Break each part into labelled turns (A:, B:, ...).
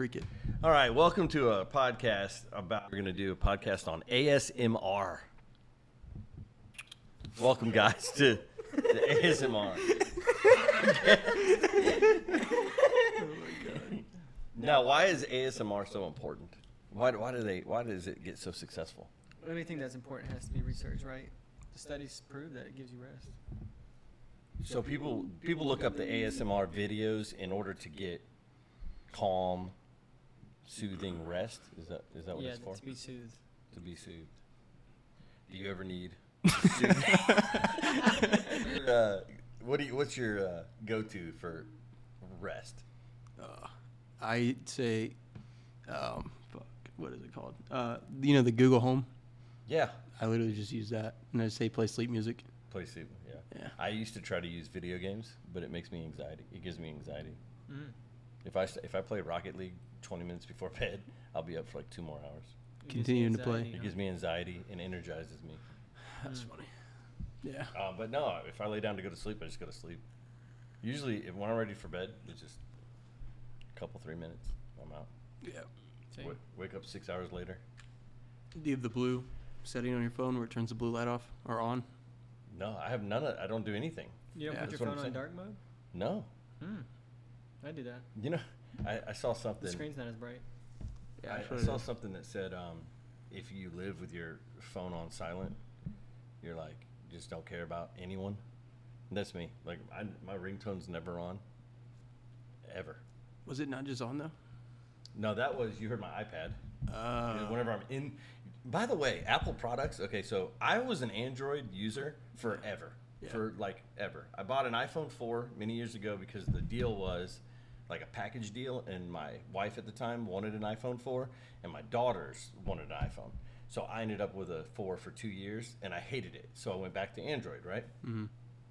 A: freak it.
B: All right, welcome to a podcast about. We're going to do a podcast on ASMR. Welcome, guys, to the ASMR. now, why is ASMR so important? Why, why do they? Why does it get so successful?
C: Anything that's important has to be researched, right? The studies prove that it gives you rest.
B: So people people look up the ASMR videos in order to get calm, soothing rest. Is that is that what
C: yeah,
B: it's for?
C: to be soothed.
B: to be soothed. Do you ever need? uh, what do you? What's your uh, go-to for rest?
A: Uh, I say, um, fuck, what is it called? Uh, you know the Google Home.
B: Yeah,
A: I literally just use that, and I say play sleep music.
B: play sleep. Yeah.
A: Yeah.
B: I used to try to use video games, but it makes me anxiety. It gives me anxiety.
C: Mm.
B: If I if I play Rocket League 20 minutes before bed, I'll be up for like two more hours.
C: It
A: Continuing to play.
B: It gives me anxiety and energizes me.
A: That's
C: Mm.
A: funny. Yeah.
B: Uh, but no, if I lay down to go to sleep, I just go to sleep. Usually, if, when I'm ready for bed, it's just a couple three minutes. I'm out.
A: Yeah.
B: W- wake up six hours later.
A: Do you have the blue setting on your phone where it turns the blue light off or on?
B: No, I have none of. I don't do anything.
C: You don't
A: Yeah,
C: put
B: that's
C: your
B: what I'm
C: phone on
B: saying.
C: dark mode?
B: No,
C: Hmm. I do that.
B: you know, I, I saw something.
C: The screen's not as bright.
A: Yeah,
B: I,
A: that's
B: I saw
A: is.
B: something that said um, if you live with your phone on silent, you're like just don't care about anyone. And that's me. Like I, my ringtone's never on. Ever.
A: Was it not just on though?
B: No, that was you heard my iPad.
A: Uh,
B: whenever I'm in. By the way, Apple products. Okay, so I was an Android user forever,
A: Yeah.
B: for like ever. I bought an iPhone 4 many years ago because the deal was like a package deal, and my wife at the time wanted an iPhone 4, and my daughters wanted an iPhone. So I ended up with a 4 for two years, and I hated it. So I went back to Android, right?
A: mhm.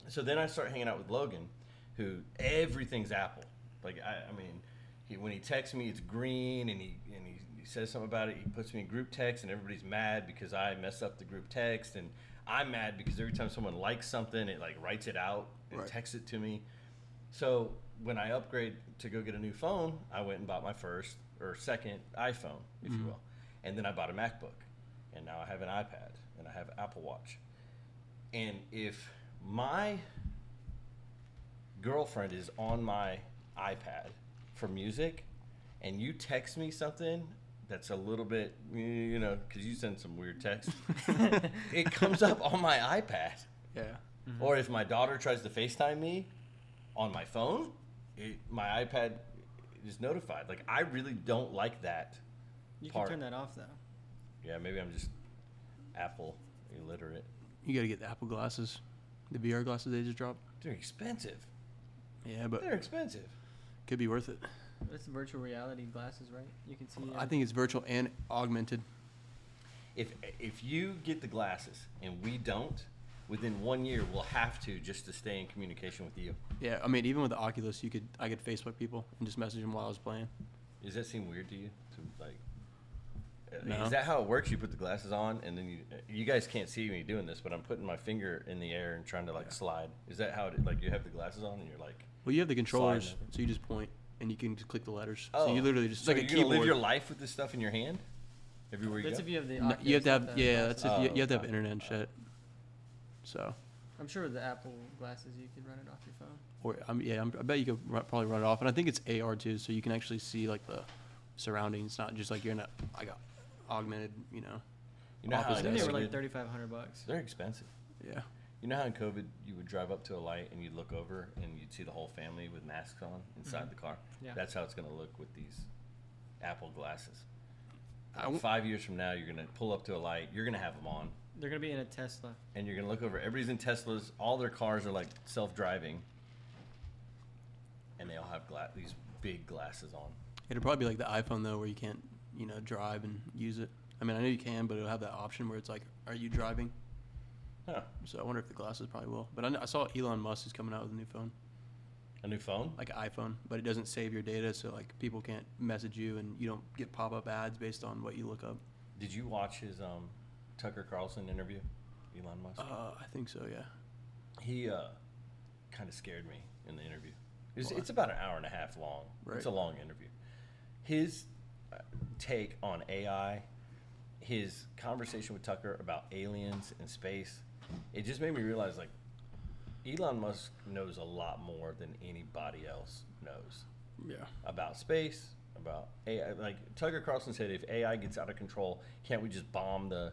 B: So then I start hanging out with Logan, who everything's Apple. Like I, I mean, he, when he texts me, it's green, and he and he, he says something about it. He puts me in group text, and everybody's mad because I mess up the group text, and I'm mad because every time someone likes something, it like writes it out and
A: Right.
B: texts it to me. So when I upgrade to go get a new phone, I went and bought my first or second iPhone, if you
A: Mhm.
B: will, and then I bought a MacBook, and now I have an iPad and I have Apple Watch. And if my girlfriend is on my iPad for music, and you text me something that's a little bit, you know, because you send some weird text, it comes up on my iPad.
A: Yeah.
C: Mm-hmm.
B: Or if my daughter tries to FaceTime me on my phone, it, my iPad is notified. Like I really don't like that.
C: You
B: Part.
C: can turn that off though.
B: Yeah, maybe I'm just Apple illiterate.
A: You got to get the Apple glasses, the VR glasses they just dropped.
B: They're expensive.
A: Yeah, but
B: They're expensive.
A: could be worth it.
C: It's virtual reality glasses, right? You can see.
A: I uh, think it's virtual and augmented.
B: If if you get the glasses and we don't, within one year we'll have to just to stay in communication with you.
A: Yeah, I mean, even with the Oculus, you could I could Facebook people and just message them while I was playing.
B: Does that seem weird to you? To like,
A: No.
B: is that how it works? You put the glasses on and then you you guys can't see me doing this, but I'm putting my finger in the air and trying to like
A: Yeah.
B: slide. Is that how it like you have the glasses on and you're like?
A: Well, you have the controllers, so you just point and you can just click the letters. so you oh. literally just
B: so
A: like a
B: you're gonna
A: keyboard.
B: live your life with this stuff in your hand everywhere you
C: That's
B: go.
C: if you have the.
A: No, you have to have yeah.
C: glasses.
A: That's if you,
B: Oh,
A: you have to have internet and shit. So,
C: I'm sure with the Apple glasses you could run it off your phone.
A: or I'm, yeah, I'm, I bet you could ru- probably run it off, and I think it's AR too, so you can actually see like the surroundings, not just like you're in a like a augmented, you know.
B: you know how
A: office
C: I think they were like
B: COVID-
C: 3,500 bucks.
B: they're expensive.
A: Yeah.
B: You know how in COVID you would drive up to a light and you'd look over and you'd see the whole family with masks on inside
C: Mhm.
B: the car.
C: Yeah.
B: That's how it's going to look with these Apple glasses.
A: I w-
B: Five years from now, you're going to pull up to a light. You're going to have them on,
C: They're gonna be in a Tesla.
B: and you're going to look over. Everybody's in Teslas. All their cars are like self-driving, and they all have gla- these big glasses on.
A: It'll probably be like the iPhone though, where you can't, you know, drive and use it. I mean, I know you can, but it'll have that option where it's like, are you driving?
B: Huh?
A: So I wonder if the glasses probably will. But I, kn- I saw Elon Musk is coming out with a new phone,
B: A new phone?
A: like an iPhone, but it doesn't save your data, so like people can't message you and you don't get pop-up ads based on what you look up.
B: Did you watch his um, Tucker Carlson interview? Elon Musk.
A: Uh, I think so, yeah.
B: he uh, kind of scared me in the interview. It's, it's about an hour and a half long. It's a long interview. his uh, take on AI, his conversation with Tucker about aliens and space, it just made me realize like Elon Musk knows a lot more than anybody else knows
A: Yeah.
B: about space, about AI. Like Tucker Carlson said, if AI gets out of control, can't we just bomb the,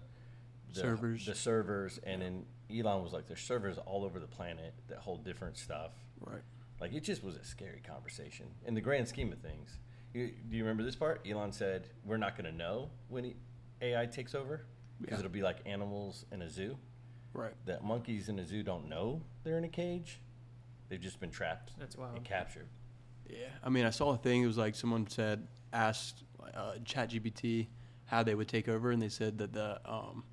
B: the
A: Servers.
B: the servers? And then Elon was like, there's servers all over the planet that hold different stuff.
A: Right.
B: Like it just was a scary conversation in the grand scheme of things. You, do you remember this part? Elon said, "We're not going to know when he, AI takes over because
A: Yeah.
B: it'll be like animals in a zoo.
A: Right.
B: That monkeys in a zoo don't know they're in a cage; they've just been trapped
C: That's wild.
B: and captured."
A: Yeah. I mean, I saw a thing. It was like someone said asked uh, ChatGPT how they would take over, and they said that the um,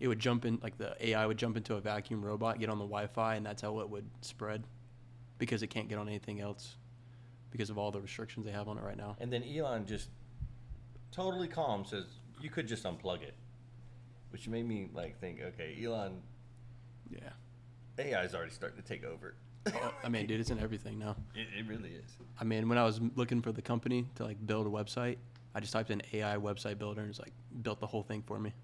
A: it would jump in like the AI would jump into a vacuum robot, get on the Wi-Fi, and that's how it would spread because it can't get on anything else because of all the restrictions they have on it right now.
B: And then Elon just totally calm says, "You could just unplug it," which made me like think, okay, Elon
A: Yeah.
B: AI is already starting to take over.
A: Oh, I mean, dude, it's in everything now.
B: It, it really is.
A: I mean, when I was looking for the company to like build a website, I just typed in AI website builder and it's like built the whole thing for me.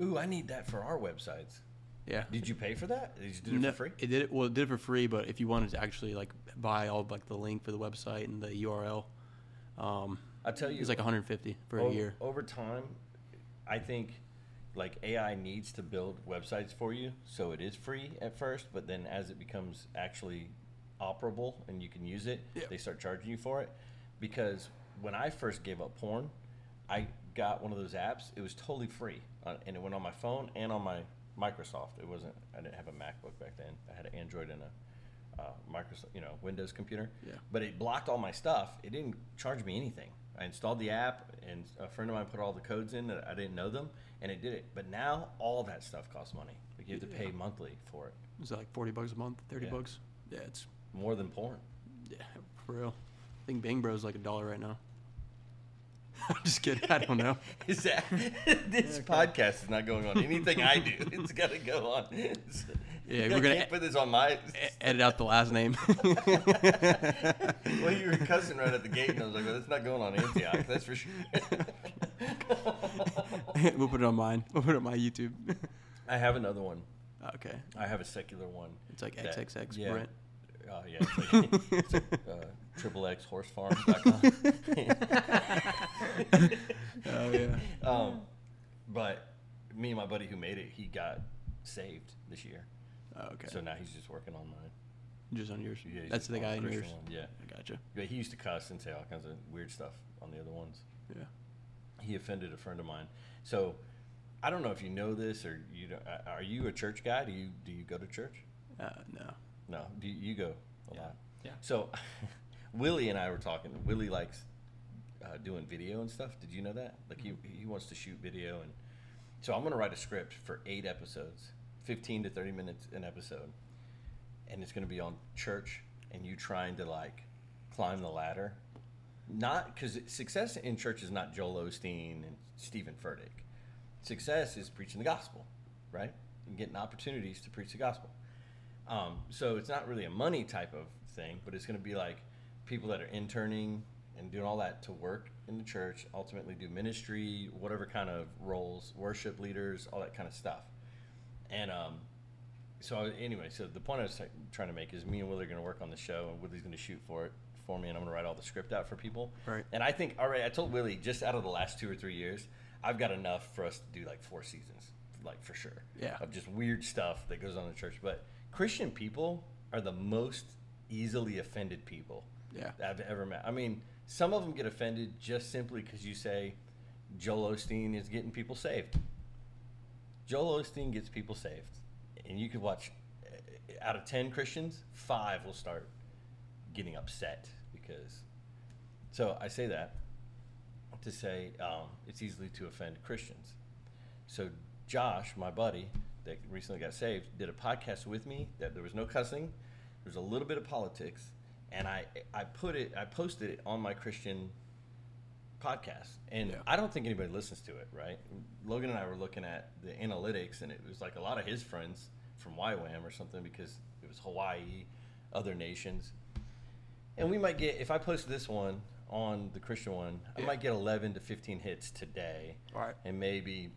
B: Ooh, I need that for our websites.
A: Yeah.
B: Did you pay for that? Did you do it
A: No,
B: for free?
A: It did it well. It did it for free, but if you wanted to actually like buy all like the link for the website and the URL, um,
B: I tell you,
A: it's like 150 for
B: o-
A: a year.
B: Over time, I think like AI needs to build websites for you, so it is free at first, but then as it becomes actually operable and you can use it,
A: Yeah.
B: they start charging you for it. Because when I first gave up porn, I got one of those apps. It was totally free, uh, and it went on my phone and on my Microsoft. It wasn't. I didn't have a MacBook back then. I had an Android and a uh, Microsoft, you know, Windows computer.
A: Yeah.
B: But it blocked all my stuff. It didn't charge me anything. I installed the app, and a friend of mine put all the codes in that I didn't know them, and it did it. But now all that stuff costs money. Like you have to pay
A: Yeah.
B: monthly for it,
A: Is that like 40 bucks a month, 30
B: Yeah.
A: bucks? Yeah, it's
B: more than porn.
A: yeah for real. I think Bang Bros like a dollar right now. I'm just kidding. I don't know.
B: Is that this
C: Okay.
B: podcast is not going on anything I do? It's got to go on. It's-
A: Yeah, we're gonna
B: can't
A: e-
B: put this on my.
A: Edit out the last name.
B: well, you were cussing right at the gate, and I was like, "Well, that's not going on Antioch. That's for sure."
A: we'll put it on mine. We'll put it on my YouTube.
B: I have another one.
A: okay.
B: I have a secular one.
A: It's like
B: that-
A: XXX
B: yeah.
A: Brent.
B: Oh yeah, it's like, it's like uh, triple X horse farm.
A: Oh yeah.
B: um, but me and my buddy who made it, he got saved this year.
A: Oh, okay.
B: So now he's just working on mine.
A: just on yours.
B: Yeah,
A: That's the guy in yours.
B: one, Yeah.
A: I gotcha.
B: But he used to cuss and say all kinds of weird stuff on the other ones.
A: Yeah.
B: He offended a friend of mine. So I don't know if you know this or you don't, uh, are you a church guy? Do you do you go to church?
A: Uh, no.
B: No. Do you, you go a
C: Yeah.
B: lot?
C: Yeah.
B: So Willie and I were talking. Willie likes uh, doing video and stuff. Did you know that? Like he he wants to shoot video and so I'm gonna write a script for eight episodes, fifteen to thirty minutes an episode, and it's gonna be on church and you trying to like climb the ladder. Not because success in church is not Joel Osteen and Steven Furtick. Success is preaching the gospel, right? And getting opportunities to preach the gospel. Um, so it's not really a money type of thing, but it's going to be like people that are interning and doing all that to work in the church, ultimately do ministry, whatever kind of roles, worship leaders, all that kind of stuff. And um, so anyway, so the point I was trying to make is me and Willie are going to work on the show, and Willie's going to shoot for it for me, and I'm going to write all the script out for people.
A: Right.
B: And I think all right, I told Willie just out of the last two or three years, I've got enough for us to do like four seasons, like for sure.
A: Yeah.
B: Of just weird stuff that goes on in the church. But Christian people are the most easily offended people
A: Yeah.
B: that I've ever met. I mean, some of them get offended just simply because you say Joel Osteen is getting people saved. Joel Osteen gets people saved. And you could watch, uh, out of 10 Christians, five will start getting upset because. So I say that to say um, it's easily to offend Christians. So Josh, my buddy that recently got saved, did a podcast with me that there was no cussing, there was a little bit of politics, and I I put it I posted it on my Christian podcast, and
A: Yeah.
B: I don't think anybody listens to it. Right? Logan and I were looking at the analytics, and it was like a lot of his friends from YWAM or something because it was Hawaii, other nations. And we might get if I post this one on the Christian one, I might get 11 to 15 hits today,
A: Right.
B: and maybe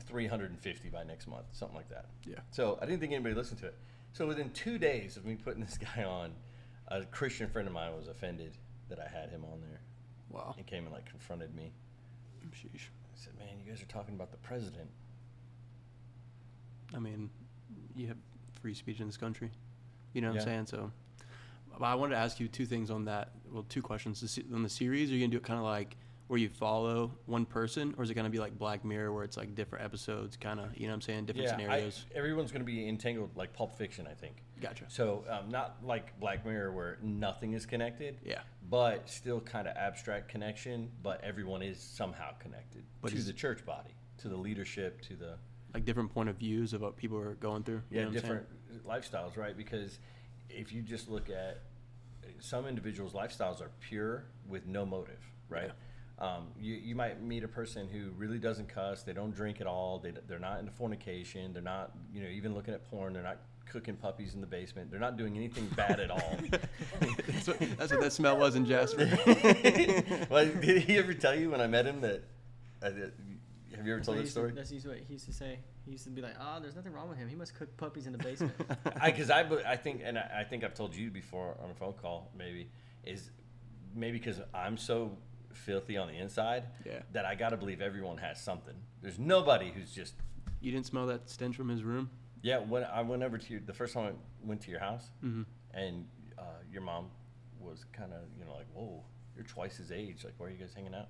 B: 350 by next month, something like that.
A: Yeah.
B: So I didn't think anybody listened to it. So within two days of me putting this guy on, a Christian friend of mine was offended that I had him on there.
A: Wow.
B: He came and like confronted me.
A: Sheesh.
B: I said, "Man, you guys are talking about the president."
A: I mean, you have free speech in this country. You know what
B: Yeah.
A: I'm saying? So, but I wanted to ask you two things on that. Well, two questions. On the series, are you gonna do it kind of like where you follow one person, or is it gonna be like Black Mirror, where it's like different episodes, kind of? You know what I'm saying? Different
B: yeah,
A: scenarios.
B: I, everyone's going to be entangled like Pulp Fiction, I think.
A: Gotcha.
B: So um, not like Black Mirror where nothing is connected.
A: Yeah.
B: But still kind of abstract connection, but everyone is somehow connected
A: But
B: to the church body, to the leadership, to the
A: Like different point of views of what people are going through. you
B: yeah
A: know
B: different lifestyles, right? Because if you just look at some individuals' lifestyles are pure with no motive, right? Um, you, you might meet a person who really doesn't cuss. They don't drink at all. They, they're not into fornication. They're not, you know, even looking at porn. They're not cooking puppies in the basement. They're not doing anything bad at all.
A: that's, what, that's what that smell was in Jasper.
B: well, did he ever tell you when I met him that? Uh, that- have you ever told
C: what
B: that
C: used to-
B: story?
C: That's what he used to say. He used to be like, "Oh, there's nothing wrong with him. He must cook puppies in the basement."
B: Because I, be- I think and I, I think I've told you before on a phone call maybe is maybe because I'm so filthy on the inside
A: Yeah.
B: that I got to believe everyone has something. There's nobody who's just
A: You didn't smell that stench from his room?
B: yeah. When I went over to your, the first time I went to your house
A: Mm-hmm.
B: and uh, your mom was kind of you know like whoa you're twice his age like where are you guys hanging out?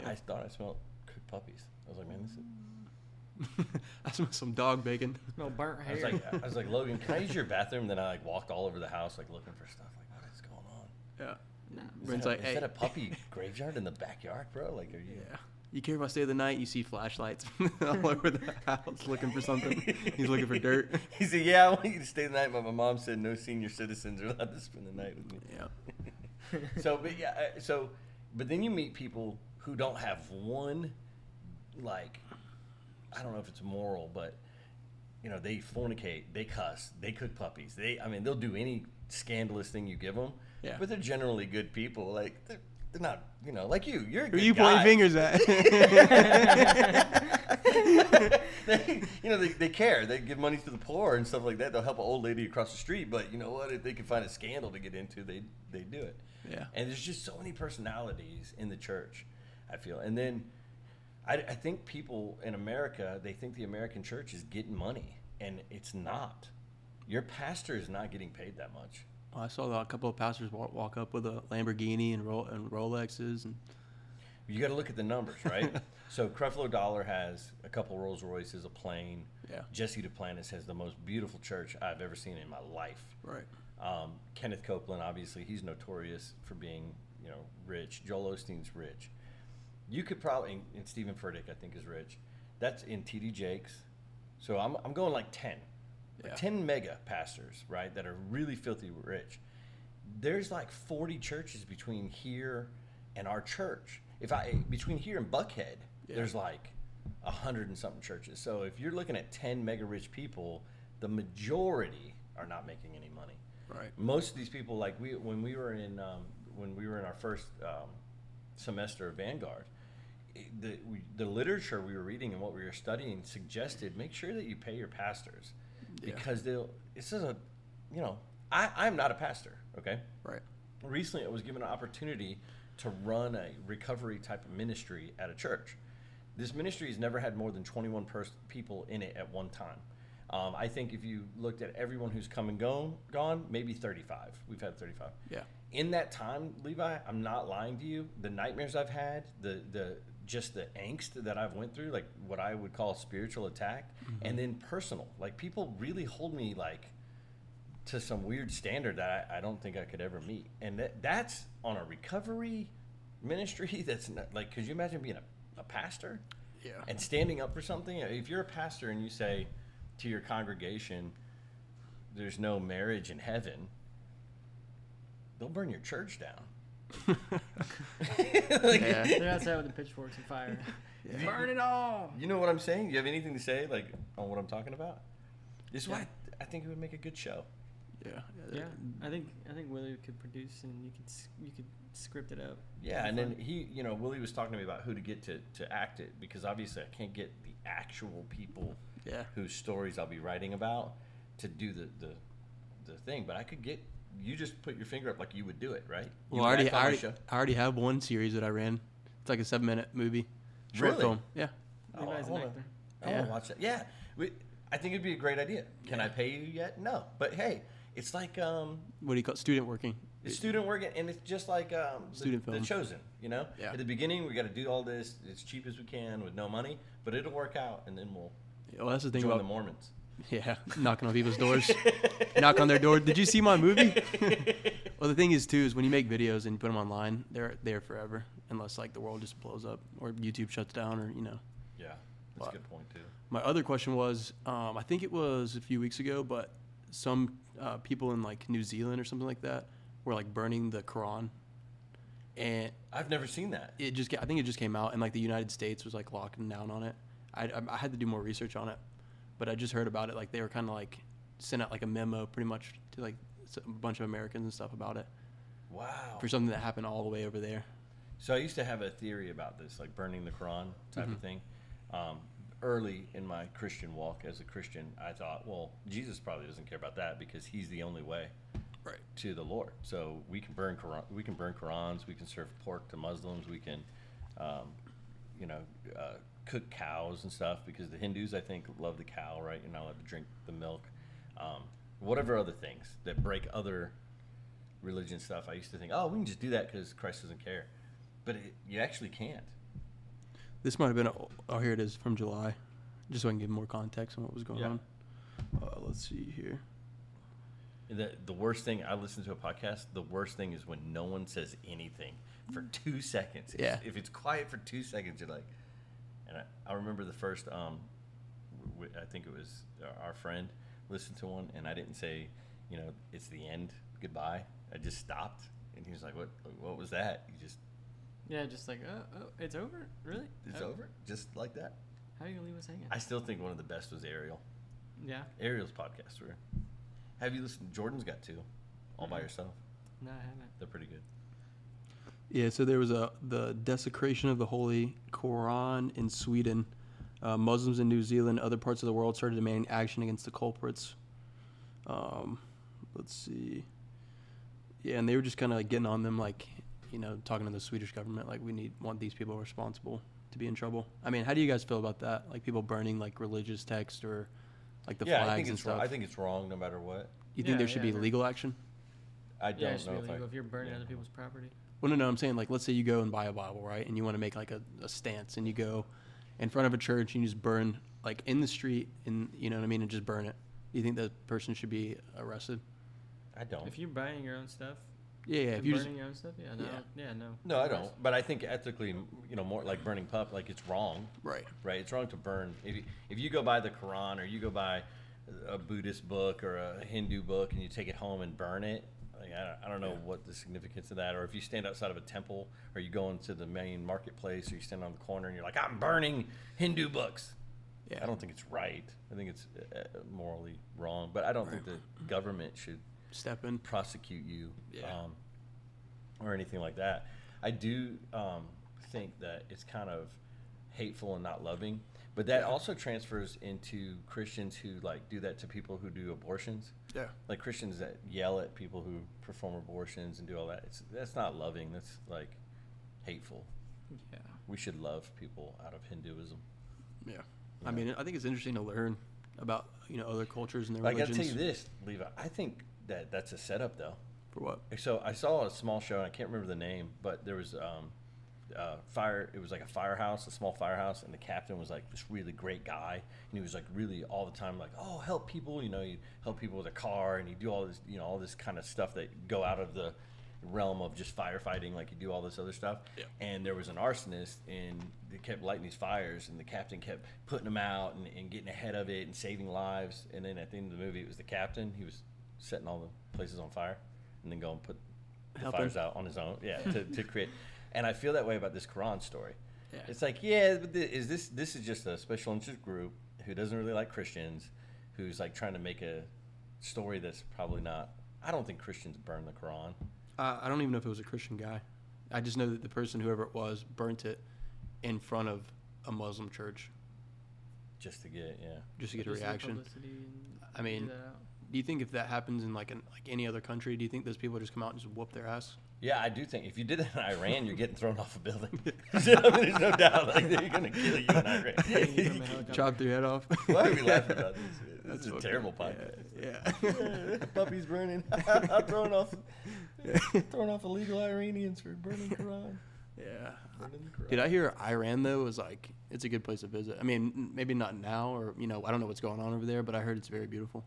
A: Yeah.
B: I thought I smelled cooked puppies. I was like man this is.
A: I smell some dog bacon.
C: no burnt
B: I was
C: hair.
B: like, I was like, Logan, can I use your bathroom? Then I like walked all over the house, like looking for stuff. Like, what is going on?
A: Yeah.
C: Nah,
B: Is,
A: Brent's
B: that, a,
A: like,
B: is that a puppy graveyard in the backyard, bro? Like, are you?
A: Yeah. You care if I stay the night? You see flashlights all over the house looking for something. He's looking for dirt.
B: He said, "Yeah, I want you to stay the night." But my mom said, "No senior citizens are allowed to spend the night with me."
A: Yeah.
B: so, but yeah, uh, so, but then you meet people who don't have one, like, I don't know if it's moral, but you know, they fornicate, they cuss, they cook puppies, they, I mean, they'll do any scandalous thing you give them.
A: Yeah.
B: But they're generally good people. Like, they're, they're not, you know, like you. You're a
A: Who
B: good
A: you
B: guy.
A: pointing fingers at?
B: they, you know, they, they care. They give money to the poor and stuff like that. They'll help an old lady across the street. But you know what? If they can find a scandal to get into, they they do it.
A: Yeah.
B: And there's just so many personalities in the church. I feel, and then I, I think people in America they think the American church is getting money, and it's not. Your pastor is not getting paid that much.
A: I saw a couple of pastors walk, walk up with a Lamborghini and, Ro- and Rolexes, and
B: You got to look at the numbers, right? so Creflo Dollar has a couple Rolls Royces, a plane.
A: Yeah.
B: Jesse Duplantis has the most beautiful church I've ever seen in my life.
A: right.
B: Um, Kenneth Copeland, obviously, he's notorious for being, you know, rich. Joel Osteen's rich. You could probably, and- and Steven Furtick, I think, is rich. That's in TD Jakes. So I'm, I'm going like 10.
A: Yeah.
B: 10 mega pastors, right, that are really filthy rich. There's like 40 churches between here and our church. If I, between here and Buckhead,
A: Yeah.
B: there's like a hundred and something churches. So if you're looking at 10 mega rich people, the majority are not making any money
A: Right.
B: most of these people like we when we were in um, when we were in our first um, semester of vanguard the, we, the literature we were reading and what we were studying suggested make sure that you pay your pastors
A: Yeah.
B: because they'll this is a you know I, i'm not a pastor okay
A: Right.
B: recently I was given an opportunity to run a recovery type of ministry at a church. This ministry has never had more than 21 pers- people in it at one time. Um, I think if you looked at everyone who's come and gone, gone, maybe 35. We've had 35.
A: Yeah.
B: In that time, Levi, I'm not lying to you. The nightmares I've had, the the just the angst that I've went through, like what I would call spiritual attack, and mm-hmm. then personal. Like people really hold me like to some weird standard that I, I don't think I could ever meet. And that, that's on a recovery ministry. That's not, like, could you imagine being a, a pastor
A: Yeah.
B: and standing up for something? If you're a pastor and you say to your congregation, there's no marriage in heaven, they'll burn your church down. Like,
A: Yeah.
C: They're outside with the pitchforks and fire.
A: Yeah.
C: Burn it all.
B: You know what I'm saying? You have anything to say, like, on what I'm talking about? This is why I think it would make a good show.
A: Yeah.
C: Yeah, I think I think Willie could produce and you could you could script it up.
B: Yeah,
C: Be
B: and then he, you know, Willie was talking to me about who to get to, to act it because obviously I can't get the actual people
A: Yeah.
B: whose stories I'll be writing about to do the, the, the thing. But I could get you just put your finger up like you would do it, right? You
A: Well, I already, I already. I already have one series that I ran. It's like a seven minute movie, short
B: Really?
A: film. Yeah.
B: Oh, I wanna-
C: actor.
B: I want
A: Yeah.
B: watch that. Yeah, we, I think it'd be a great idea. Can I pay you yet? No, but hey, it's like um,
A: What do you call it? student working?
B: it's student working, and it's just like um, the,
A: Student
B: the
A: film.
B: chosen. You know,
A: Yeah.
B: at the beginning we got to do all this as cheap as we can with no money, but it'll work out, and then we'll
A: Well, that's the thing
B: join
A: about
B: the Mormons.
A: Yeah, knocking on people's doors, knock on their door. Did you see my movie? well, the thing is too is when you make videos and you put them online, they're there forever, unless like the world just blows up or YouTube shuts down or you know.
B: Yeah, that's
A: What?
B: a good point too.
A: My other question was, um, I think it was a few weeks ago, but some uh, people in like New Zealand or something like that were like burning the Quran, and
B: I've never seen that.
A: it just I think it just came out, and like the United States was like locking down on it. I, I had to do more research on it, but I just heard about it. Like they were kind of like sent out like a memo, pretty much to like a bunch of Americans and stuff about it
B: Wow.
A: for something that happened all the way over there.
B: So I used to have a theory about this, like burning the Quran type of thing. Um, early in my Christian walk as a Christian, I thought, well, Jesus probably doesn't care about that because he's the only way
A: Right.
B: to the Lord. So we can burn Quran, we can burn Qurans, we can serve pork to Muslims, we can, um, you know, uh, cook cows and stuff because the Hindus, I think, love the cow, right? You're not allowed to drink the milk. Um, whatever other things that break other religion stuff, I used to think, oh, we can just do that because Christ doesn't care, but it, you actually can't.
A: This might have been a, oh here it is from July, just so I can give more context on what was going
B: Yeah.
A: on. Uh, let's see here.
B: The, the worst thing I listen to a podcast. The worst thing is when no one says anything for two seconds. If-
A: Yeah.
B: If it's quiet for two seconds, you're like, and I, I remember the first. Um, w- I think it was our friend listened to one, and I didn't say, you know, it's the end. Goodbye. I just stopped, and he was like, "What? What was that?" You just,
C: Yeah, just like oh, oh it's over, really?
B: it's
C: Oh,
B: over, just like that.
C: How are you gonna leave us hanging?
B: I still think one of the best was Ariel.
C: yeah,
B: Ariel's podcast. Were, have you listened? Jordan's got two, all by
C: Mhm.
B: yourself.
C: no, I haven't.
B: They're pretty good.
A: Yeah, so there was a the desecration of the Holy Quran in Sweden. Uh, Muslims in New Zealand, other parts of the world started demanding action against the culprits. Um, let's see. Yeah, and they were just kind of like getting on them, like you know, talking to the Swedish government, like we need want these people responsible to be in trouble. I mean, how do you guys feel about that? Like people burning like religious text or like the
B: yeah,
A: flags
B: I think
A: and
B: it's wrong.
A: stuff.
B: I think it's wrong no matter what.
A: you think
C: Yeah,
A: there should
C: yeah.
A: be legal action?
B: I don't
C: should
B: know
C: be
B: if I.
C: if you're burning
B: yeah.
C: other people's property.
A: Well, no, no, I'm saying like let's say you go and buy a Bible, right? And you want to make like a, a stance, and you go in front of a church and you just burn like in the street, and you know what I mean, and just burn it. Do you think that person should be arrested?
B: I don't.
C: If you're buying your own stuff,
A: Yeah, yeah. If you just
C: burning your own stuff, yeah, no,
A: Yeah.
C: yeah, no.
B: no, I don't. But I think ethically, you know, more like burning pup, like it's wrong,
A: right,
B: right? It's wrong to burn. If you, if you go buy the Quran or you go buy a Buddhist book or a Hindu book and you take it home and burn it, like I don't, I don't know what the significance of that. Or if you stand outside of a temple or you go into the main marketplace or you stand on the corner and you're like, I'm burning Hindu books.
A: yeah.
B: I don't think it's right. I think it's uh, morally wrong. But I don't think the government should
A: step in.
B: prosecute you
A: Yeah.
B: um, or anything like that. I do um, think that it's kind of hateful and not loving, but that also transfers into Christians who like do that to people who do abortions.
A: Yeah,
B: Like Christians that yell at people who perform abortions and do all that. It's that's not loving. That's like hateful.
C: Yeah.
B: We should love people out of Hinduism.
A: yeah.
B: you
A: I mean, I think it's interesting to learn about you know other cultures and their religions.
B: I got to
A: religions.
B: tell you this, Levi. I think that that's a setup, though.
A: For what?
B: So I saw a small show, and I can't remember the name, but there was um, uh, fire. It was like a firehouse, a small firehouse, and the captain was like this really great guy, and he was like really all the time like, oh, help people, you know, you help people with a car, and you do all this, you know, all this kind of stuff that go out of the realm of just firefighting, like you do all this other stuff.
A: Yeah.
B: And there was an arsonist, and they kept lighting these fires, and the captain kept putting them out and, and getting ahead of it and saving lives. And then at the end of the movie, it was the captain. He was setting all the places on fire, and then going and put the
A: Helping.
B: fires out on his own. Yeah, to, to create. And I feel that way about this Quran story.
A: Yeah.
B: It's like, yeah, but thi- is this this is just a special interest group who doesn't really like Christians, who's like trying to make a story that's probably not. I don't think Christians burn the Quran.
A: Uh, I don't even know if it was a Christian guy. I just know that the person, whoever it was, burnt it in front of a Muslim church
B: Just to get, yeah.
A: just to get a
C: Just the
A: reaction. I mean. Do you think if that happens in like an, like any other country, do you think those people just come out and just whoop their ass?
B: Yeah, I do think if you did that in Iran, you're getting thrown off a building. I mean, there's no doubt like they're gonna kill you in Iran.
C: Hanging from a helicopter.
A: Chop their head off.
B: Why are we laughing about this? This is a
A: fucked
B: terrible
A: up.
B: podcast.
A: Yeah. yeah.
B: Puppy's burning. I'm throwing off, throwing off illegal Iranians for burning Quran.
A: yeah.
B: Burning Quran.
A: Did I hear Iran though was like it's a good place to visit. I mean, maybe not now or you know I don't know what's going on over there, but I heard it's very beautiful.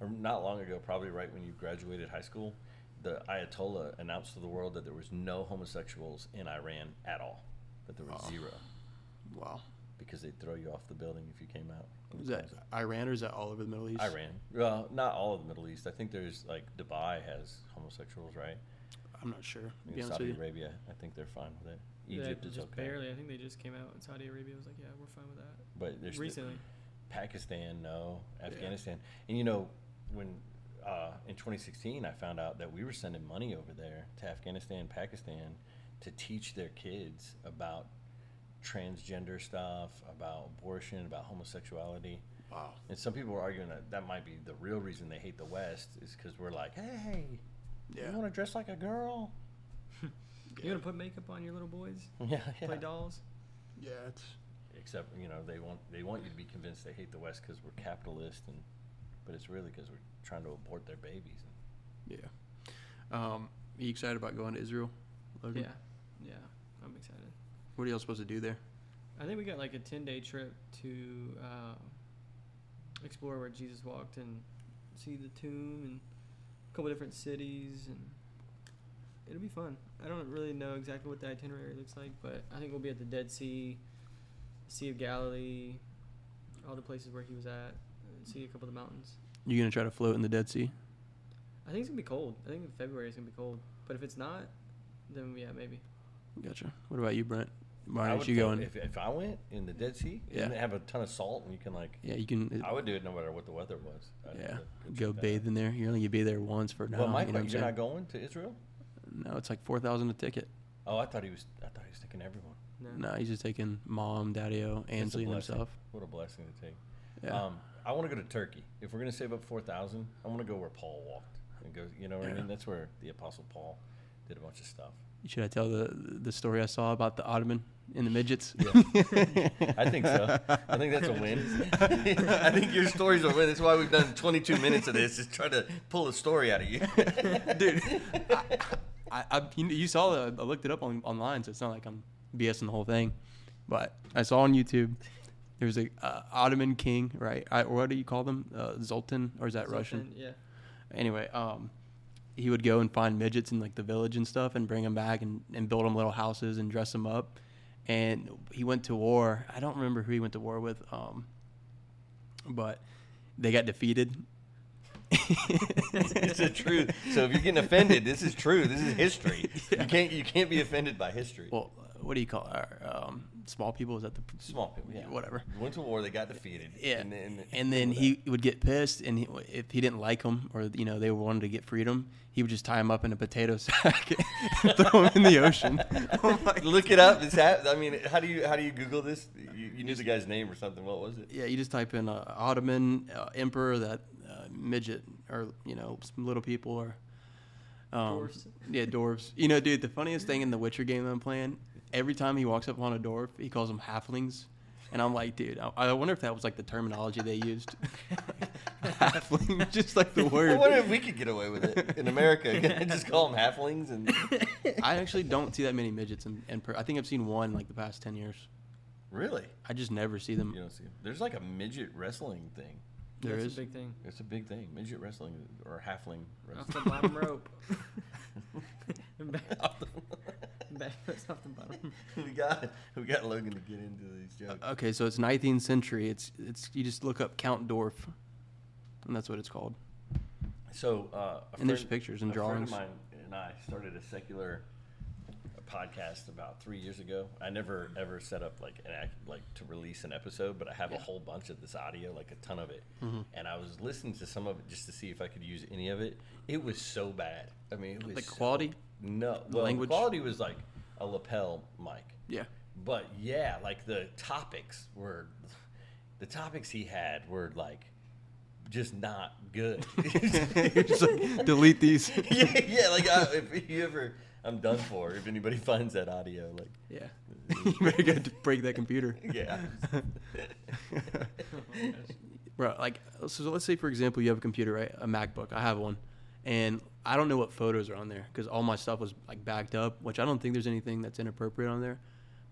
B: Or Not long ago, probably right when you graduated high school, the Ayatollah announced to the world that there was no homosexuals in Iran at all. That there was
A: Oh.
B: zero
A: Wow.
B: because they'd throw you off the building if you came out.
A: Is that Iran or is that all over the Middle East?
B: Iran? Well, not all of the Middle East. I think there's like Dubai has homosexuals, right?
A: I'm not sure.
B: I
A: be
B: think
A: honest
B: Saudi. Arabia, I think they're fine with it.
C: Yeah,
B: Egypt is
C: just
B: okay,
C: barely. I think they just came out in Saudi Arabia. was like, yeah, we're fine with that.
B: but there's
C: Recently,
B: Pakistan, no.
A: Yeah.
B: Afghanistan, and you know when uh, in 2016 I found out that we were sending money over there to Afghanistan, Pakistan, to teach their kids about transgender stuff, about abortion, about homosexuality.
A: Wow.
B: And some people were arguing that that might be the real reason they hate the West is because we're like, hey,
A: Yeah.
B: you want to dress like a girl?
C: you want to put makeup on your little boys?
B: Yeah, yeah.
C: Play dolls?
A: Yeah. It's
B: Except you know they want they want you to be convinced they hate the West because we're capitalist and, but it's really because we're trying to abort their babies.
A: yeah. Um, are you excited about going to Israel? Logan?
C: Yeah, yeah. I'm excited.
A: What are y'all supposed to do there?
C: I think we got like a 10 day trip to uh, explore where Jesus walked and see the tomb and a couple different cities and it'll be fun. I don't really know exactly what the itinerary looks like, but I think we'll be at the Dead Sea, Sea of Galilee, all the places where he was at, and see a couple of the mountains.
A: You gonna try to float in the Dead Sea?
C: I think it's gonna be cold. I think February is gonna be cold, but if it's not, then yeah, maybe.
A: Gotcha. What about you, Brent? Why
B: I
A: aren't you
B: go-
A: going?
B: If, if I went in the Dead Sea
A: Yeah.
B: and have a ton of salt and you can like,
A: yeah, you can.
B: I would do it no matter what the weather was. I'd
A: yeah, go
B: check that
A: bathe in there. You're only gonna be there once for now.
B: Well, Mike,
A: you know
B: you're not going to Israel?
A: No, it's like four thousand a ticket.
B: Oh, I thought he was. I thought he was taking everyone.
C: No.
A: No, he's just taking mom, daddy-o,
B: It's a
A: Ansley, and himself.
B: What a blessing to take.
A: Yeah.
B: Um, I want to go to Turkey. If we're gonna save up four thousand, I want to go where Paul walked and go. You know what I mean? That's where the Apostle Paul did a bunch of stuff.
A: Should I tell the the story I saw about the Ottoman and the midgets?
B: I think so. I think that's a win. I think your story's a win. That's why we've done 22 minutes of this, is try to pull a story out of you.
A: dude. I, I, I you, you saw that I looked it up on, online, so it's not like I'm BSing the whole thing. But I saw on YouTube there was a uh, Ottoman king, right? I, what do you call them? Uh, Zoltan, or is that Russian?
C: Yeah.
A: Anyway, um, he would go and find midgets in like the village and stuff, and bring them back and, and build them little houses and dress them up. And he went to war. I don't remember who he went to war with, um, but they got defeated.
B: it's the truth. So if you're getting offended, this is true. This is history. You can't you can't be offended by history.
A: Well, what do you call it? Um, small people? Is that the
B: Small people, yeah.
A: Whatever.
B: Went to war, they got defeated.
A: Yeah,
B: and then,
A: and then he would get pissed, and he, if he didn't like them, or you know they wanted to get freedom, he would just tie them up in a potato sack, and throw them in the ocean. Oh my-
B: look it up. It's hap- I mean, how do you how do you Google this? You, you knew the guy's name or something. What was it?
A: yeah, you just type in uh, Ottoman uh, emperor, that uh, midget, or you know some little people, or um,
C: Dwarfs.
A: Yeah, dwarves. You know, dude, the funniest thing in the Witcher game I'm playing, every time he walks up on a dwarf, he calls them halflings. And I'm like, dude, I, I wonder if that was like the terminology they used. Halfling, just like the word.
B: I wonder if we could get away with it in America. Can I just call them halflings? And
A: I actually don't see that many midgets in, in per- I think I've seen one in like the past 10 years.
B: really,
A: I just never see them.
B: you don't see 'em. There's like a midget wrestling thing.
A: There
C: That's
A: is.
C: a big thing.
B: It's a big thing. Midget wrestling or halfling
C: Off the bottom rope. back, back off the bottom.
B: we got we got Logan to get into these jokes.
A: Okay, so it's 19th century. It's it's you just look up Count Dorf, and that's what it's called.
B: So, uh, a
A: And there's pictures and
B: a friend
A: drawings.
B: of mine and I started a secular podcast about three years ago. I never ever set up like an act, like to release an episode, but I have a whole bunch of this audio, like a ton of it.
A: Mm-hmm.
B: And I was listening to some of it just to see if I could use any of it. It was so bad. I mean, it was
A: Like
B: so-
A: quality?
B: No,
A: The
B: well,
A: language?
B: quality was like a lapel mic.
A: Yeah.
B: But yeah, like the topics were, the topics he had were like just not good.
A: Just like, delete these.
B: yeah, yeah. Like I, if you ever, I'm done for. If anybody finds that audio, like,
A: Yeah. Uh, you better go to break that computer.
B: yeah.
A: Bro, like, so let's say, for example, you have a computer, right? A MacBook. I have one. And I don't know what photos are on there because all my stuff was like backed up, which I don't think there's anything that's inappropriate on there.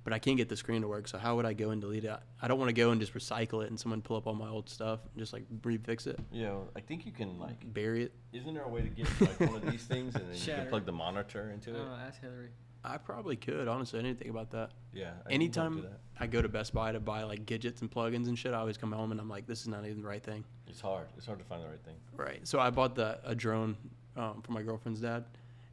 A: But I can't get the screen to work. So how would I go and delete it? I don't want to go and just recycle it and someone pull up all my old stuff and just like refix it,
B: Yeah, know, I think you can like.
A: bury it.
B: Isn't there a way to get like one of these things and then you
C: Shatter.
B: can plug the monitor into it?
C: Oh, ask Hillary.
A: I probably could. Honestly, I didn't think about that.
B: yeah. I think you can
A: Anytime
B: that.
A: I go to Best Buy to buy like gadgets and plugins and shit, I always come home and I'm like, this is not even the right thing.
B: It's hard. It's hard to find the right thing.
A: Right. So I bought the a drone um, for my girlfriend's dad,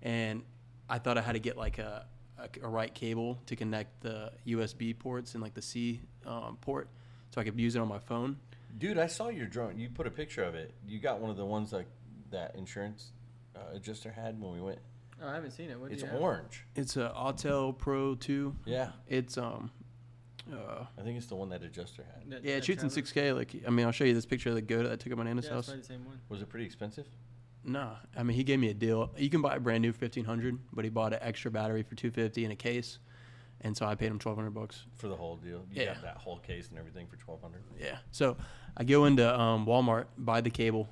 A: and I thought I had to get like a, a, a right cable to connect the USB ports and like the C um, port, so I could use it on my phone.
B: Dude, I saw your drone. You put a picture of it. You got one of the ones like that insurance uh, adjuster had when we went.
C: Oh, I haven't seen it. What do
B: It's
C: you have?
B: orange.
A: It's a Autel Pro Two.
B: Yeah,
A: It's um, uh,
B: I think it's the one that adjuster had.
C: That-
A: yeah,
C: that
A: it shoots in
C: Travis?
A: 6K. Like, I mean, I'll show you this picture of the Goat that I took at my Nana's
C: Yeah, it's
A: house.
C: probably the same one.
B: Was it pretty expensive?
A: Nah, I mean, he gave me a deal. You can buy a brand new 1500, but he bought an extra battery for 250 in a case, and so I paid him 1200 bucks.
B: For the whole deal? You
A: Yeah.
B: got that whole case and everything for twelve hundred.
A: Yeah. So I go into um, Walmart, buy the cable,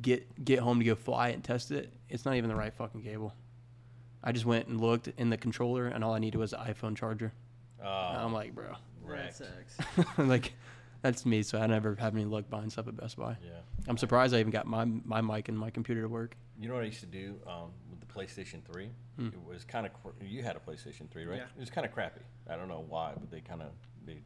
A: get get home to go fly it and test it. It's not even the right fucking cable. I just went and looked in the controller, and all I needed was an iPhone charger.
B: Oh,
A: I'm like, bro,
C: That
B: wrecked.
C: sucks.
A: like that's me. So I never have any luck buying stuff at Best Buy.
B: Yeah.
A: I'm surprised I even got my my mic and my computer to work.
B: You know what I used to do um, with the PlayStation Three?
A: Hmm.
B: It was kind of you had a PlayStation Three, right?
C: Yeah.
B: It was kind of crappy. I don't know why, but they kind of they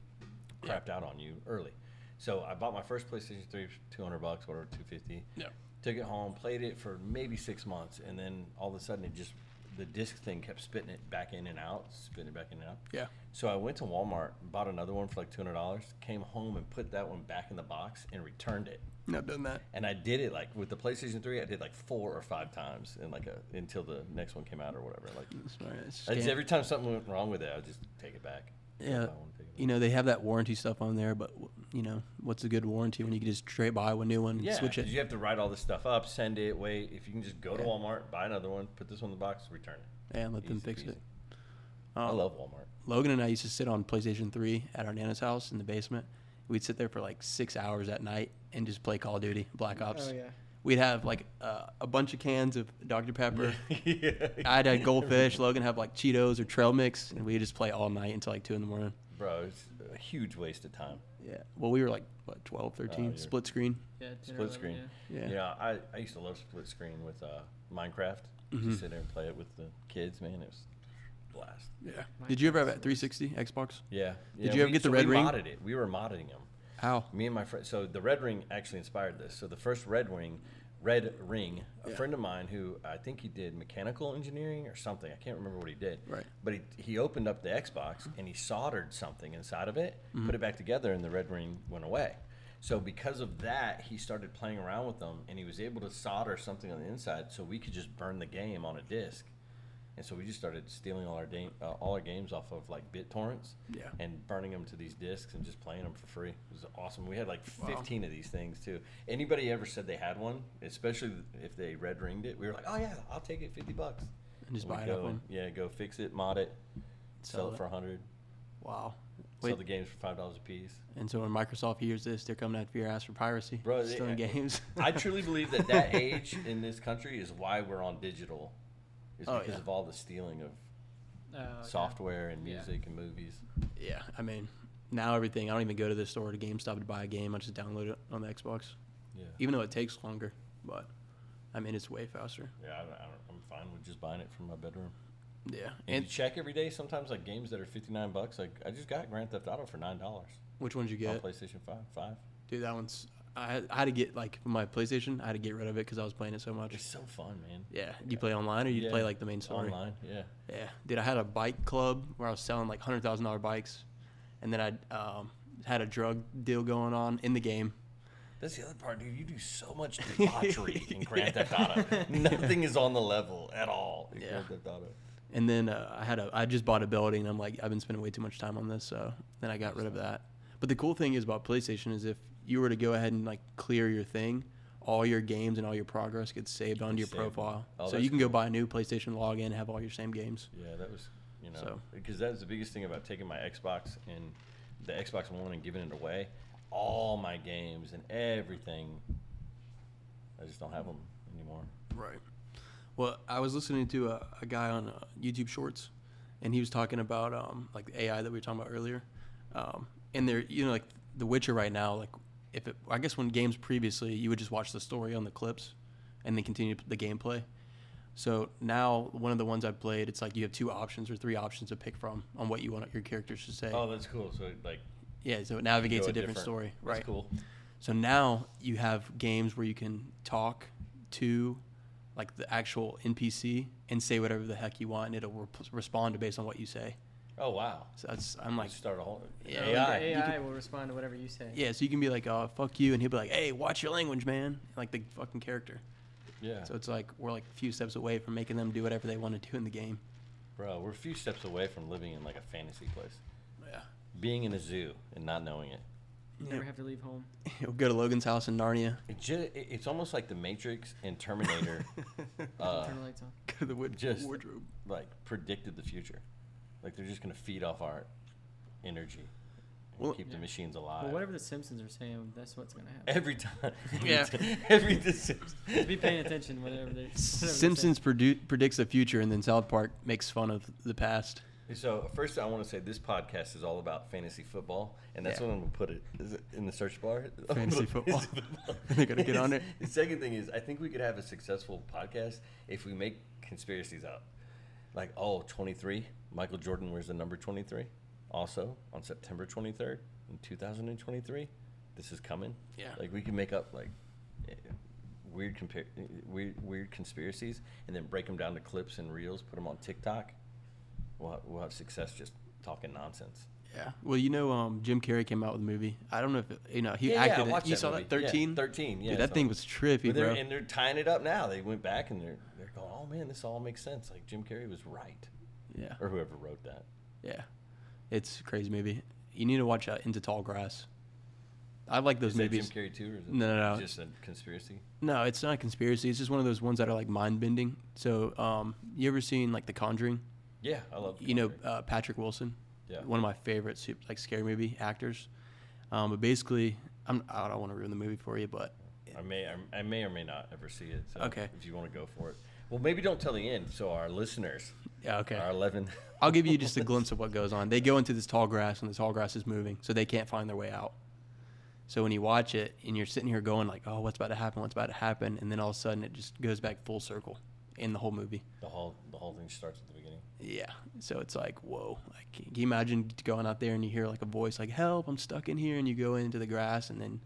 A: Yeah.
B: crapped out on you early. So I bought my first PlayStation Three two hundred bucks, whatever, two fifty.
A: Yeah.
B: Took it home, played it for maybe six months, and then all of a sudden it just the disc thing kept spitting it back in and out, spitting it back in and out.
A: Yeah.
B: So I went to Walmart, bought another one for like two hundred dollars, came home and put that one back in the box and returned it.
A: Not done that.
B: And I did it like with the PlayStation 3, I did like four or five times in like a until the next one came out or whatever. Like
A: It's all right, it's
B: I just,
A: scam.
B: every time something went wrong with it, I would just take it back.
A: Yeah,
B: I wanna take it
A: you know they have that warranty stuff on there, but you know what's a good warranty when you can just straight buy a new one, and
B: yeah,
A: switch it.
B: 'cause you have to write all this stuff up, send it, wait. If you can just go to Walmart, buy another one, put this one in the box, return it.
A: and let them fix
B: peasy.
A: it.
B: I
A: Um,
B: love Walmart.
A: Logan and I used to sit on PlayStation 3 at our Nana's house in the basement. We'd sit there for like six hours at night and just play Call of Duty, Black Ops.
C: Oh yeah.
A: We'd have like uh, a bunch of cans of Dr. Pepper.
B: yeah.
A: I'd had goldfish. Logan have like Cheetos or trail mix, and we'd just play all night until like 2 in the morning.
B: Bro, it's a huge waste of time.
A: Yeah. Well, we were like, what, 12, 13?
B: Oh, yeah.
A: Split screen.
C: Yeah.
B: Split
C: 11,
B: screen.
C: Yeah.
A: Yeah.
B: You know, I, I used to love split screen with uh, Minecraft.
A: Mhm.
B: Just sit there and play it with the kids, man. It was blast.
A: Yeah. Did you ever have a 360 Xbox?
B: Yeah.
A: Did
B: yeah,
A: you ever
B: we-
A: get the
B: so
A: red
B: we
A: ring?
B: modded it. We were modding them.
A: How?
B: Me and my friend. So the red ring actually inspired this. So the first red ring, red ring, a
A: Yeah.
B: friend of mine who I think he did mechanical engineering or something. I can't remember what he did.
A: Right.
B: But he, he opened up the Xbox and he soldered something inside of it,
A: Mm-hmm.
B: put it back together, and the red ring went away. So because of that, he started playing around with them, and he was able to solder something on the inside, so we could just burn the game on a disc. And so we just started stealing all our game, uh, all our games off of like BitTorrents
A: Yeah.
B: and burning them to these discs and just playing them for free. It was awesome. We had like
A: Wow.
B: 15 of these things too. Anybody ever said they had one, especially if they red ringed it, we were like, oh yeah, I'll take it, 50 bucks.
A: And just
B: We'd
A: buy it
B: go and-
A: them?
B: Yeah, go fix it, mod it, sell,
A: Sell
B: it
A: it.
B: for 100,
A: Wow.
B: sell the games for five dollars a piece.
A: And so when Microsoft hears this, they're coming after your ass for piracy,
B: Bro, they-
A: stealing games.
B: I truly believe that that age in this country is why we're on digital, is
A: Oh,
B: because
A: yeah.
B: of all the stealing of
C: Oh, okay.
B: software and
C: Yeah.
B: music and movies.
A: yeah, I mean, now everything. I don't even go to the store to GameStop to buy a game. I just download it on the Xbox,
B: Yeah,
A: even though it takes longer. But I mean, it's way faster.
B: yeah, I, don't- I don't, I'm fine with just buying it from my bedroom.
A: Yeah.
B: And
A: And
B: you check every day. Sometimes like games that are 59 bucks. Like I just got Grand Theft Auto for nine dollars
A: which ones you
B: on
A: get?
B: PlayStation Five. Five.
A: Dude, that one's I had, I had to get like my PlayStation. I had to get rid of it because I was playing it so much.
B: It's so fun, man.
A: Yeah. Do you play online or you
B: Yeah,
A: play like the main story?
B: Online, yeah.
A: Yeah, dude. I had a bike club where I was selling like hundred thousand dollar bikes, and then I um, had a drug deal going on in the game.
B: That's the other part, dude. You do so much debauchery in Grand Theft Auto. Nothing is on the level at all in
A: Yeah.
B: Grand Theft Auto.
A: And then uh, I had a I just bought a building. And I'm like I've been spending way too much time on this, so then I got rid of that. But the cool thing is about PlayStation is if you were to go ahead and like clear your thing, all your games and all your progress gets saved onto your profile.
B: Oh,
A: so
B: that's
A: you can go
B: cool.
A: buy a new PlayStation, log in, and have all your same games.
B: Yeah, that was, you know,
A: So-
B: because that was the biggest thing about taking my Xbox and the Xbox One and giving it away. All my games and everything, I just don't have them anymore.
A: Right. Well, I was listening to a, a guy on uh, YouTube Shorts, and he was talking about um, like the AI that we were talking about earlier. Um, and they're you know like The Witcher right now, like if it, I guess when games previously you would just watch the story on the clips, and then continue the gameplay. So now one of the ones I played, it's like you have two options or three options to pick from on what you want your characters to say.
B: Oh, that's cool. So like,
A: yeah, so it navigates a different, story.
B: That's
A: Right.
B: cool.
A: So now you have games where you can talk to like the actual NPC and say whatever the heck you want, and it'll rep- respond based on what you say.
B: Oh wow.
A: So that's I'm like,
B: Like start a whole
A: Yeah,
B: AI.
C: AI
A: could-
C: will respond to whatever you say.
A: yeah. So you can be like, oh fuck you, and he'll be like, hey, watch your language, man, like the fucking character.
B: Yeah.
A: So it's like we're like a few steps away from making them do whatever they want to do in the game.
B: Bro, we're a few steps away from living in like a fantasy place,
A: Yeah.
B: being in a zoo and not knowing it.
C: You never have to leave home.
A: He'll go to Logan's house in Narnia,
B: It ju- it's almost like the Matrix and Terminator, uh,
C: Turn the lights on.
A: go to the wood-
B: Just-
A: wardrobe.
B: like predicted the future. Like they're just gonna feed off our energy and
A: Well-
B: keep the
C: Yeah.
B: machines alive.
C: Well, whatever the Simpsons are saying, that's what's gonna happen.
B: Every time. Every
A: Yeah.
B: Time, every the Simpsons.
C: Just be paying attention whatever they're. whatever.
A: Simpsons produ- predicts the future, and then South Park makes fun of the past.
B: So first, I want to say this podcast is all about fantasy football, and that's
A: Yeah.
B: what I'm gonna put it is it in the search bar.
A: Fantasy football. They gotta get on it.
B: The second thing is, I think we could have a successful podcast if we make conspiracies up. Like, oh, 23, Michael Jordan wears the number 23. Also, on September 23rd in 2023, this is coming.
A: Yeah.
B: Like we can make up like eh, weird compar- weird weird conspiracies, and then break them down to clips and reels, put them on TikTok. We'll have, we'll have success just talking nonsense.
A: Yeah. Well, you know, um, Jim Carrey came out with a movie. I don't know if it, you know he
B: Yeah, yeah, I
A: acted. in
B: watched
A: you
B: that
A: saw
B: movie.
A: that
B: Yeah,
A: thirteen?
B: 13, yeah,
A: Dude, that
B: so-
A: thing was trippy,
B: they're,
A: bro.
B: and they're tying it up now. They went back and they're they're going, oh man, this all makes sense. Like Jim Carrey was right,
A: yeah.
B: or whoever wrote that.
A: Yeah. It's a crazy movie. You need to watch uh, Into Tall Grass. I like those
B: Is
A: movies.
B: Jim Carrey too, or is it
A: No, no, no.
B: just a conspiracy?
A: No, it's not a conspiracy. It's just one of those ones that are like mind bending. So, um, you ever seen like The Conjuring?
B: Yeah, I love.
A: You know uh, Patrick Wilson.
B: Yeah.
A: One of my favorite sup- like scary movie actors. Um, but basically, I'm I don't want to ruin the movie for you, but
B: I may I may or may not ever see it. So
A: Okay.
B: If you want to go for it, well, maybe don't tell the end, so our listeners,
A: yeah, okay.
B: our eleven.
A: I'll give you just a glimpse of what goes on. They go into this tall grass, and the tall grass is moving, so they can't find their way out. So when you watch it, and you're sitting here going like, "Oh, what's about to happen? What's about to happen?" and then all of a sudden, it just goes back full circle in the whole movie.
B: the whole the whole thing starts at the beginning.
A: Yeah. So it's like, whoa. Like, can you imagine going out there and you hear like a voice like, "Help! I'm stuck in here," and you go into the grass, and then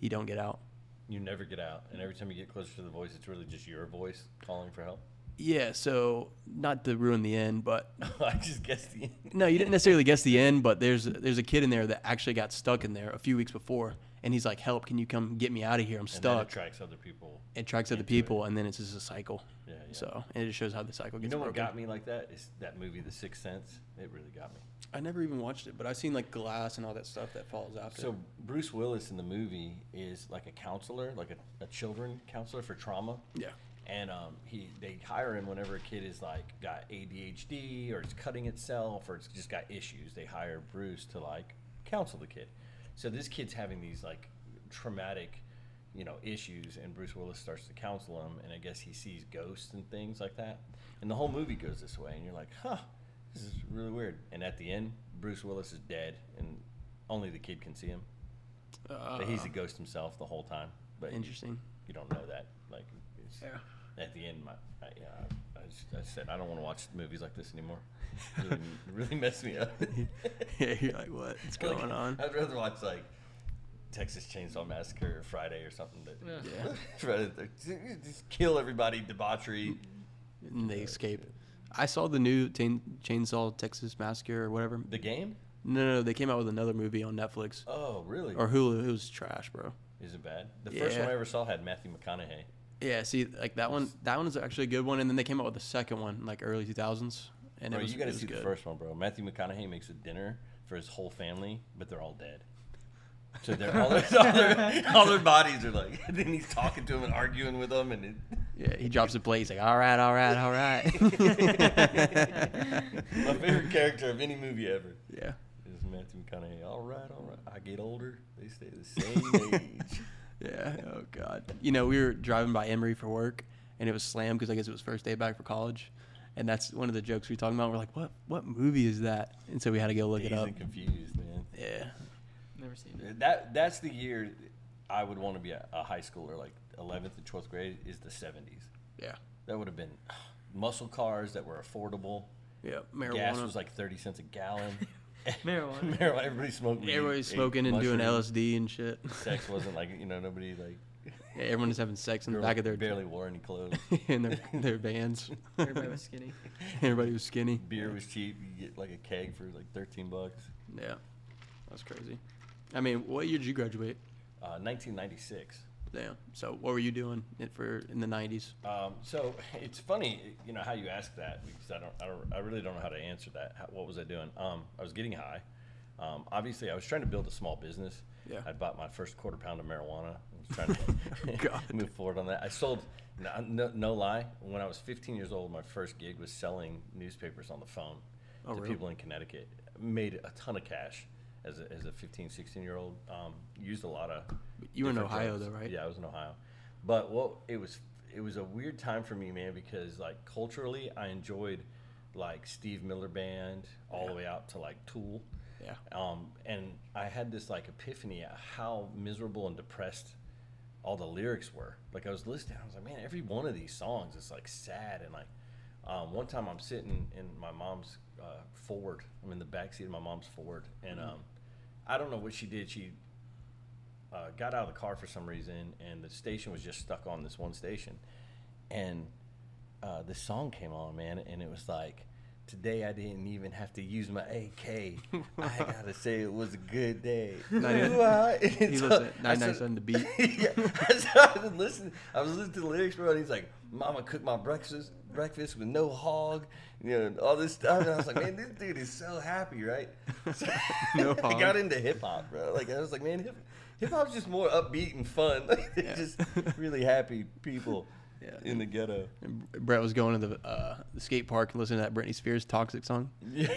A: you don't get out.
B: You never get out, and every time you get closer to the voice, it's really just your voice calling for help.
A: Yeah. So not to ruin the end, but
B: I just guessed the end.
A: No, you didn't necessarily guess the end, but there's there's a kid in there that actually got stuck in there a few weeks before, and he's like, "Help! Can you come get me out of here? I'm
B: And then it attracts other people.
A: It tracks other
B: into it.
A: people, and then it's just a cycle.
B: Yeah, yeah.
A: So and it just shows how the cycle
B: You
A: gets
B: know what got me like that is that movie, The Sixth Sense. It really got me.
A: I never even watched it, but I've seen like Glass and all that stuff that falls after.
B: So Bruce Willis in the movie is like a counselor, like a, a children counselor for trauma.
A: yeah,
B: And um, he they hire him whenever a kid is like got ADHD or it's cutting itself or it's just got issues. They hire Bruce to like counsel the kid. So this kid's having these like traumatic, you know, issues, and Bruce Willis starts to counsel him, and I guess he sees ghosts and things like that. And the whole movie goes this way, and you're like, huh, this is really weird. And at the end, Bruce Willis is dead, and only the kid can see him.
A: uh,
B: But he's a ghost himself the whole time. But
A: interesting.
B: you don't know that. Like,
A: Yeah.
B: at the end, my, I, I, said I don't want to watch movies like this anymore. It really, really messed me up.
A: yeah, you're like, what? What's
B: Like,
A: going on?
B: I'd rather watch like Texas Chainsaw Massacre or Friday or something. That
C: Yeah.
A: Yeah.
B: Just kill everybody, debauchery.
A: and they escape. I saw the new Chain- Chainsaw Texas Massacre or whatever.
B: The game?
A: No, no, no, they came out with another movie on Netflix
B: Oh, really?
A: or Hulu. It was trash, bro.
B: Is it bad? The first one I ever saw had Matthew McConaughey.
A: Yeah, see, like that one, that one is actually a good one, and then they came out with the second one, like early two thousands, and
B: bro,
A: it was,
B: you got to see
A: good.
B: the first one, bro. Matthew McConaughey makes a dinner for his whole family, but they're all dead. So they're all their, all their, all their bodies are like. And then he's talking to them and arguing with them, and it,
A: Yeah, he drops the plate. He's like, "All right, all right, all right."
B: my favorite character of any movie ever
A: yeah,
B: is Matthew McConaughey. All right, all right. I get older, they stay the same age.
A: Yeah. Oh god. You know, we were driving by Emory for work, and it was slammed because I guess it was first day back for college, and that's one of the jokes we were talking about. We're like, "What? What movie is that?" And so we had to go look it up.
B: and confused, man.
A: Yeah,
C: Never seen it.
B: That that's the year I would want to be a, a high schooler, like 11th and 12th grade, is the 70s.
A: yeah,
B: That would have been muscle cars that were affordable.
A: yeah. Marijuana.
B: Gas was like 30 cents a gallon.
C: Marijuana.
B: Marijuana. Everybody smoked. weed,
A: Everybody's
B: ate
A: smoking and doing
B: mushrooms.
A: LSD and shit.
B: Sex wasn't like you know nobody like.
A: Yeah, everyone is having sex in the back of their
B: barely wore any clothes.
A: in their their vans.
C: Everybody was skinny.
A: Everybody was skinny.
B: Beer was cheap. You get like a keg for like 13 bucks.
A: Yeah, that's crazy. I mean, what year did you graduate?
B: Uh, 1996.
A: Damn. So what were you doing it for in the '90s?
B: Um, so it's funny, you know, how you ask that because I don't, I don't, I really don't know how to answer that. How, what was I doing? Um, I was getting high. Um, obviously, I was trying to build a small business.
A: Yeah.
B: I bought my first quarter pound of marijuana. I was trying to move forward on that. I sold, no, no, no lie, when I was 15 years old, my first gig was selling newspapers on the phone
A: Oh,
B: to
A: really?
B: people in Connecticut. Made a ton of cash as a, as a 15, 16 year old. Um, used a lot of.
A: You were in Ohio,
B: drugs.
A: though, right?
B: Yeah, I was in Ohio. But what it was, it was a weird time for me, man, because like culturally, I enjoyed like Steve Miller Band all the way out to like Tool.
A: Yeah.
B: Um, and I had this like epiphany at how miserable and depressed all the lyrics were. Like I was listening, I was like, man, every one of these songs is like sad and like. Um, one time I'm sitting in my mom's uh, Ford. I'm in the back seat of my mom's Ford, and um, I don't know what she did. She uh, got out of the car for some reason, and the station was just stuck on this one station. And uh, this song came on, man, and it was like, Today I didn't even have to use my AK. I gotta say it was a good day.
A: Ninety-
B: Ooh, I-
A: He
B: so
A: listened
B: I
A: nine nine
B: said-
A: the beat.
B: yeah, I started listening. I was listening to the lyrics, bro, and he's like, "Mama cooked my breakfast, breakfast with no hog, you know, all this stuff." And I was like, "Man, this dude is so happy, right?" So
A: No
B: I got into hip hop, bro. Like I was like, "Man, hip hip hop's just more upbeat and fun. Like, they're
A: Yeah.
B: just really happy people
A: Yeah.
B: in the ghetto."
A: And Brett was going to the uh, the skate park and listening to that Britney Spears "Toxic" song. That's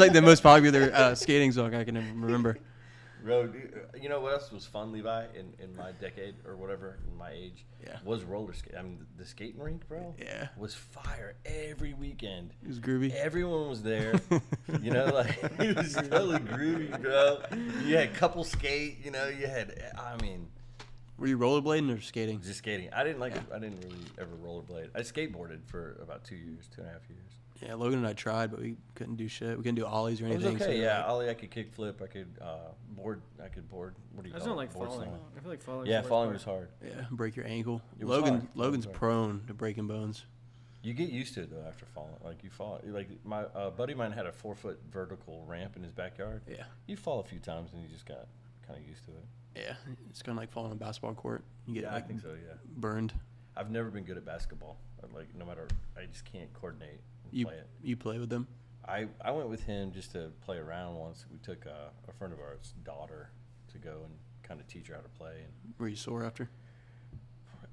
A: like the most popular uh, skating song I can remember.
B: Bro, you know what else was fun, Levi, in, in my decade or whatever, in my age?
A: Yeah.
B: Was roller skate. I mean, the skating rink, bro.
A: Yeah.
B: Was fire every weekend.
A: It was groovy.
B: Everyone was there. you know, like it was totally groovy, bro. You had couple skate. You know, you had. I mean,
A: Were you rollerblading or skating?
B: just skating. I didn't like.
A: Yeah.
B: I didn't really ever rollerblade. I skateboarded for about two years, two and a half years.
A: Yeah, Logan and I tried, but we couldn't do shit. We couldn't do ollies or
B: It was
A: anything. so
B: okay.
A: we were
B: Yeah,
A: like-
B: Ollie, I could kick flip. I could uh, board. I could board. What do you
C: I just
B: call
C: don't
B: it?
C: like
B: Board
C: falling.
B: slam.
C: I feel like falling.
B: Yeah, falling was hard.
A: yeah, break your ankle.
B: It was
A: Logan
B: hard. It was
A: Logan's
B: hard.
A: prone to breaking bones.
B: You get used to it though after falling. Like you fall. Like my uh, buddy of mine had a four foot vertical ramp in his backyard.
A: Yeah,
B: You fall a few times and you just got kind of used to it.
A: yeah. It's kind of like falling on a basketball court. You get
B: Yeah,
A: like
B: I think so. Yeah.
A: burned.
B: I've never been good at basketball. I, Like no matter, I just can't coordinate and
A: You
B: play it.
A: you play with them.
B: I, I went with him just to play around once. We took uh, a friend of ours' daughter to go and kind of teach her how to play. And
A: Were you sore after?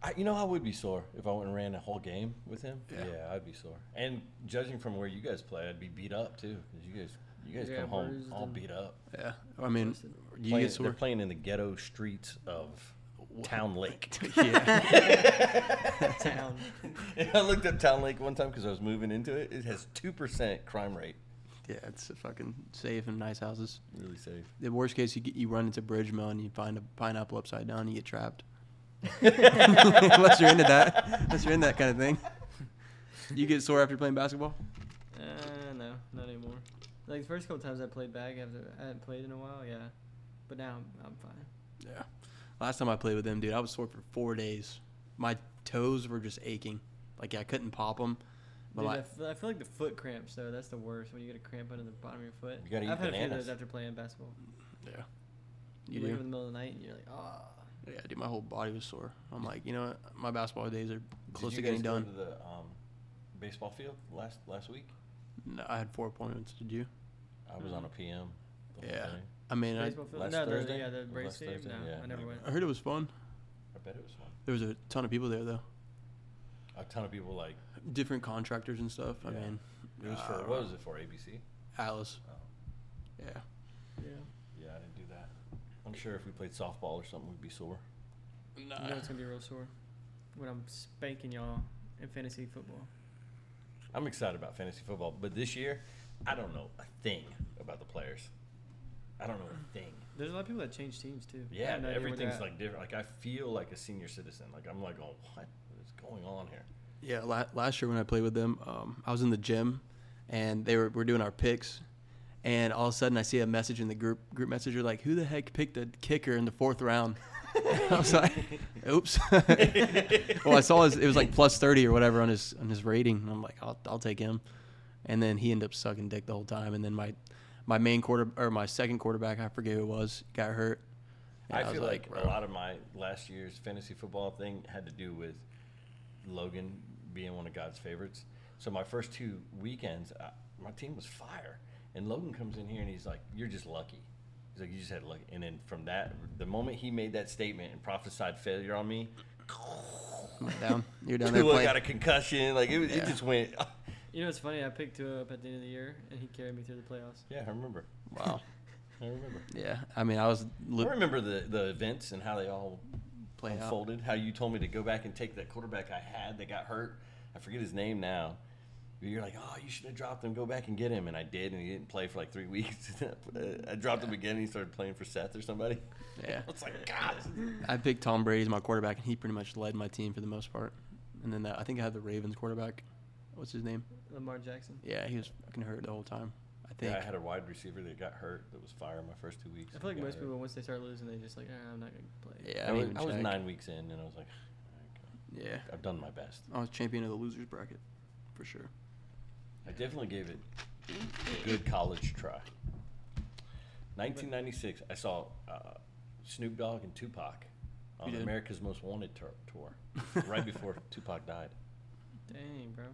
B: I, you know, I would be sore if I went and ran a whole game with him.
A: Yeah.
B: Yeah, I'd be sore. And judging from where you guys play, I'd be beat up too, because you guys you guys
C: Yeah,
B: come home all beat up.
A: Yeah. I mean, you
B: Playing-
A: get sore?
B: They're playing in the ghetto streets of Town Lake.
A: yeah.
C: Town.
B: And I looked up Town Lake one time because I was moving into it. It has two percent crime rate.
A: Yeah, it's fucking safe and nice houses.
B: Really safe.
A: The worst case, you get, you run into Bridgemill and you find a pineapple upside down, and you get trapped. Unless you're into that. Unless you're in that kind of thing. You get sore after playing basketball?
C: Uh, no, not anymore. Like the first couple times I played back after I hadn't played in a while, yeah. But now I'm, I'm fine.
A: Yeah. Last time I played with them, dude, I was sore for four days. My toes were just aching. Like I couldn't pop them. But
C: Dude,
A: my,
C: I, f- I feel like the foot cramps though. That's the worst when you get a cramp under the bottom of your foot.
B: You gotta eat
C: I've had a few of
B: bananas.
C: those after playing basketball.
A: yeah.
C: You,
A: You
C: wake up
A: do?
C: in the middle of the night and you're like, ah.
A: Yeah, dude, my whole body was sore. I'm like, you know what? My basketball days are close
B: Did
A: to
B: you
A: getting
B: guys
A: done.
B: Go to the um, baseball field last last week.
A: No, I had four appointments. Did you?
B: I was on a PM. the whole
A: Yeah.
B: thing.
A: I mean, I,
C: Baseball field?
B: last
C: no, the,
B: Thursday?
C: yeah, the
B: Was
C: Braves
B: last
C: Stadium.
B: Thursday?
C: No,
B: Yeah,
C: I never
B: never
C: went.
A: I heard it was fun.
B: I bet it was fun.
A: There was a ton of people there though,
B: A ton of people like
A: different contractors and stuff. I
B: Yeah.
A: mean,
B: it was for
A: uh,
B: what was it for ABC?
A: Alice.
B: Oh.
A: Yeah.
C: Yeah.
B: Yeah, I didn't do that. I'm sure if we played softball or something, we'd be sore.
C: You know it's gonna be real sore when I'm spanking y'all in fantasy football.
B: I'm excited about fantasy football, but this year, I don't know a thing about the players. I don't know a thing.
C: There's a lot of people that change teams too.
B: Yeah,
C: no idea where they're
B: everything's like different. Like I feel like a senior citizen. Like I'm like, oh, what is going on here?
A: Yeah, la- last year when I played with them, um, I was in the gym, and they were, were doing our picks, and all of a sudden I see a message in the group group messenger like, "Who the heck picked a kicker in the fourth round?" I was like, "Oops." well, I saw his, it was like plus thirty or whatever on his on his rating, and I'm like, "I'll I'll take him," and then he ended up sucking dick the whole time, and then my my main quarter or my second quarterback, I forget who it was, got hurt.
B: I,
A: was
B: feel like,
A: "Bro."
B: a oh. lot of my last year's fantasy football thing had to do with Logan being one of God's favorites. So my first two weekends, I, my team was fire, and Logan comes in here and he's like, "You're just lucky." He's like, "You just had luck." And then from that, the moment he made that statement and prophesied failure on me,
A: down. You're down there
B: Tua got a concussion. Like it, was- it just went.
C: You know, it's funny. I picked Tua up at the end of the year, and he carried me through the playoffs.
B: Yeah, I remember.
A: Wow.
B: I remember.
A: Yeah, I mean, I was
B: I remember the, the events and how they all
A: playing out.
B: unfolded. How you told me to go back and take that quarterback I had that got hurt. I forget his name now. You're like, oh, you should have dropped him. Go back and get him. And I did, and he didn't play for like three weeks. I dropped him again, and he started playing for Seth or somebody.
A: Yeah.
B: It's like, God.
A: I picked Tom Brady as my quarterback, and he pretty much led my team for the most part. And then that, I think I had the Ravens quarterback. What's his name?
C: Lamar Jackson.
A: Yeah, he was fucking hurt the whole time. I think.
B: Yeah, I had a wide receiver that got hurt that was fire my first two weeks.
C: I feel like most
B: hurt.
C: people, once they start losing, they just like, ah, I'm not gonna play.
A: Yeah,
B: I,
A: I,
B: was, I was nine weeks in, and I was like, "All right,
A: Yeah,
B: I've done my best.
A: I was champion of the losers bracket, for sure.
B: I definitely gave it a good college try. 1996, I saw uh, Snoop Dogg and Tupac on America's Most Wanted tour, tour right before Tupac died.
C: Dang, bro.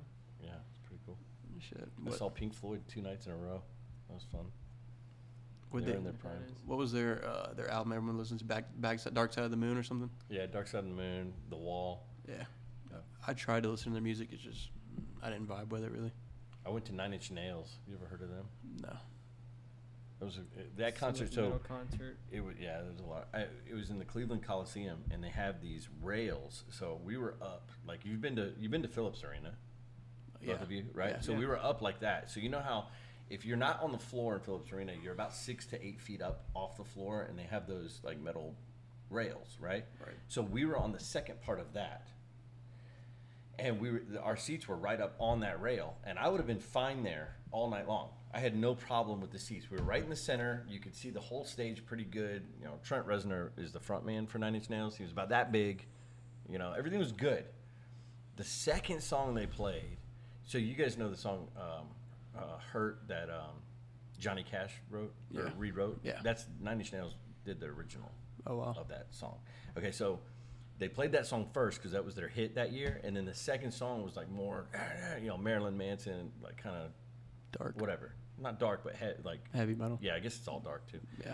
B: Yeah, it's pretty cool.
A: Shit.
B: I
A: What,
B: saw Pink Floyd two nights in a row. That was fun.
A: what,
B: they
A: they,
B: in their prime.
A: what was their uh, their album everyone listens to? Back, Back Dark Side of the Moon or something?
B: Yeah, Dark Side of the Moon, The Wall.
A: Yeah. I tried to listen to their music. It's just I didn't vibe with it really.
B: I went to Nine Inch Nails. You ever heard of them?
A: No.
B: It was a, that
C: Some
B: concert.
C: metal
B: So
C: concert.
B: It was yeah, there's a lot. I, it was in the Cleveland Coliseum, and they have these rails. So we were up, like you've been to you've been to Phillips Arena, both
A: Yeah.
B: of you, right?
A: Yeah.
B: So we were up like that. So you know how if you're not on the floor in Phillips Arena, you're about six to eight feet up off the floor, and they have those like metal rails, right?
A: Right.
B: So we were on the second part of that, and we were our seats were right up on that rail, and I would have been fine there all night long. I had no problem with the seats. We were right in the center. You could see the whole stage pretty good. You know, Trent Reznor is the front man for Nine Inch Nails. He was about that big. You know, everything was good. The second song they played, so you guys know the song um, uh, "Hurt" that um, Johnny Cash wrote or
A: Yeah.
B: rewrote.
A: Yeah.
B: That's Nine Inch Nails did the original
A: Oh wow.
B: of that song. Okay, so they played that song first because that was their hit that year, and then the second song was like more, you know, Marilyn Manson, like kind of
A: Dark.
B: whatever, not dark, but he- like
A: Heavy metal.
B: yeah, I guess it's all dark too.
A: Yeah.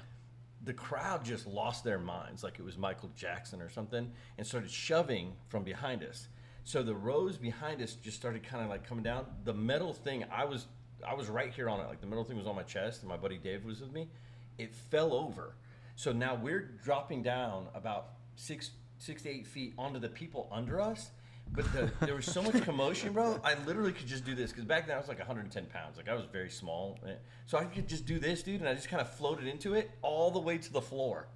B: The crowd just lost their minds, like it was Michael Jackson or something, and started shoving from behind us. So the rows behind us just started kind of like coming down. The metal thing, I was, I was right here on it. Like the metal thing was on my chest, and my buddy Dave was with me. It fell over. So now we're dropping down about six, six to eight feet onto the people under us. But the, there was so much commotion, bro. I literally could just do this because back then I was like 110 pounds. Like I was very small, Eh, so I could just do this, dude, and I just kind of floated into it all the way to the floor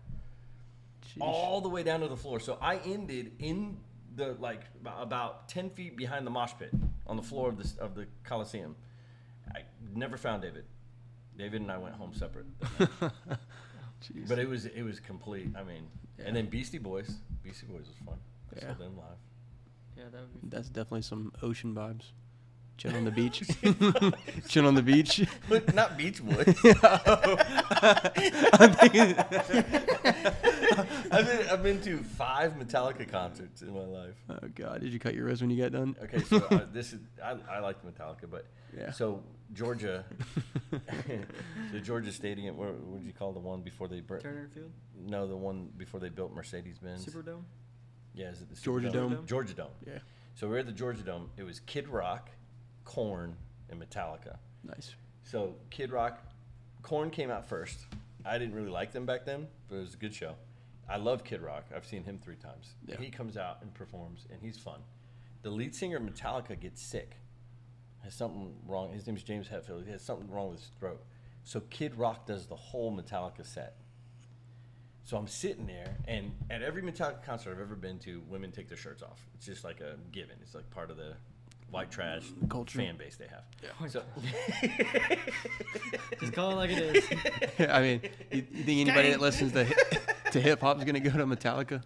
A: Sheesh.
B: all the way down to the floor. So I ended in the like about ten feet behind the mosh pit on the floor of the of the Coliseum. I never found David. David and I went home separate.
A: Jeez.
B: But it was it was complete. I mean,
A: Yeah.
B: and then Beastie Boys. Beastie Boys was fun. I saw
A: Yeah.
B: them live.
C: Yeah, that would be.
A: That's definitely some ocean vibes. Chill on the beach. Chill on the beach.
B: But not Beach Boys.
A: I'm thinking-
B: I've been I've been to five Metallica concerts in my life.
A: oh God! Did you cut your wrist when you got done?
B: Okay, so uh, this is I, I like Metallica, but
A: Yeah.
B: so Georgia, the Georgia Stadium. What would you call the one before they burnt?
C: Turner Field,
B: No, the one before they built Mercedes Benz.
C: Superdome.
B: Yeah, is it the
A: Georgia
B: Superdome?
A: Dome?
B: Georgia Dome.
A: Yeah.
B: So we are at the Georgia Dome. It was Kid Rock, Korn, and Metallica.
A: Nice.
B: So Kid Rock, Korn came out first. I didn't really like them back then, but it was a good show. I love Kid Rock. I've seen him three times.
A: Yeah.
B: He comes out and performs, and he's fun. The lead singer of Metallica gets sick. Has something wrong. His name is James Hetfield. He has something wrong with his throat. So Kid Rock does the whole Metallica set. So I'm sitting there, and at every Metallica concert I've ever been to, women take their shirts off. It's just like a given. It's like part of the white trash
A: Culture.
B: fan base they have.
A: Yeah.
B: So,
C: Just call it like it is.
A: I mean, you, you think anybody that listens to hi- to hip hop is gonna go to Metallica?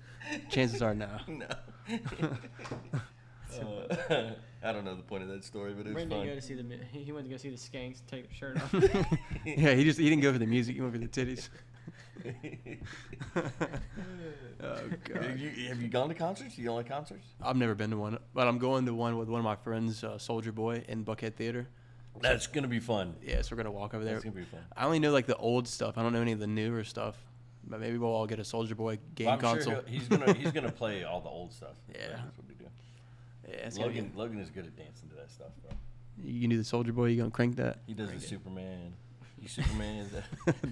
A: Chances are no.
B: no. Uh, I don't know the point of that story, but it was
C: Brendan
B: fun.
C: go to see the. He he went to go see the Skanks take their shirt off.
A: yeah, he just he didn't go for the music. He went for the titties. Oh
B: have,
A: God.
B: you, have you gone to concerts? You don't like concerts?
A: I've never been to one, but I'm going to one with one of my friends, uh, Soulja Boy, in Buckhead Theater.
B: That's gonna be fun.
A: Yeah, so we're gonna walk over there.
B: That's gonna be fun.
A: I only know like the old stuff. I don't know any of the newer stuff. But maybe we'll all get a Soulja Boy game
B: Well,
A: console.
B: sure he's gonna he's gonna play all the old stuff.
A: Yeah.
B: that's what we do.
A: yeah, it's be-
B: Logan Logan is good at dancing to that stuff, bro.
A: You can do the Soulja Boy. You gonna crank that?
B: He does
A: Crank
B: the
A: it.
B: Superman. He's Superman.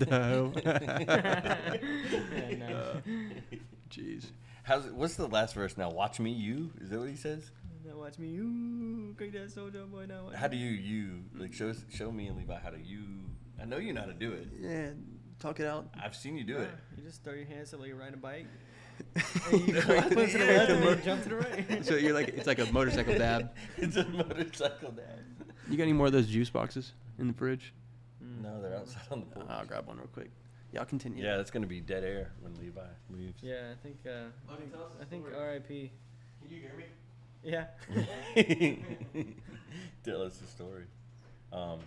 A: no.
C: Yeah, no.
A: Jeez.
B: How's it, what's the last verse now? Watch me, you. Is that what he says?
C: Now watch me, you crank that Soulja Boy. Now watch
B: How do you you like show show me and Levi how to you? I know you know how to do it.
A: Yeah, talk it out.
B: I've seen you do it.
C: You just throw your hands up like you're riding a bike. and you crank to the left and then jump to the right.
A: so you're like it's like a motorcycle dab.
B: it's a motorcycle dab.
A: You got any more of those juice boxes in the fridge?
C: Mm.
B: No, they're outside on the porch.
A: I'll grab one real quick. Yeah, I'll continue.
B: Yeah, that's gonna be dead air when Levi leaves.
C: Yeah, I think. Uh, I think,
A: tell us the
C: I think. R.I.P.
A: Can you hear me?
C: Yeah.
B: Tell us the story. Um,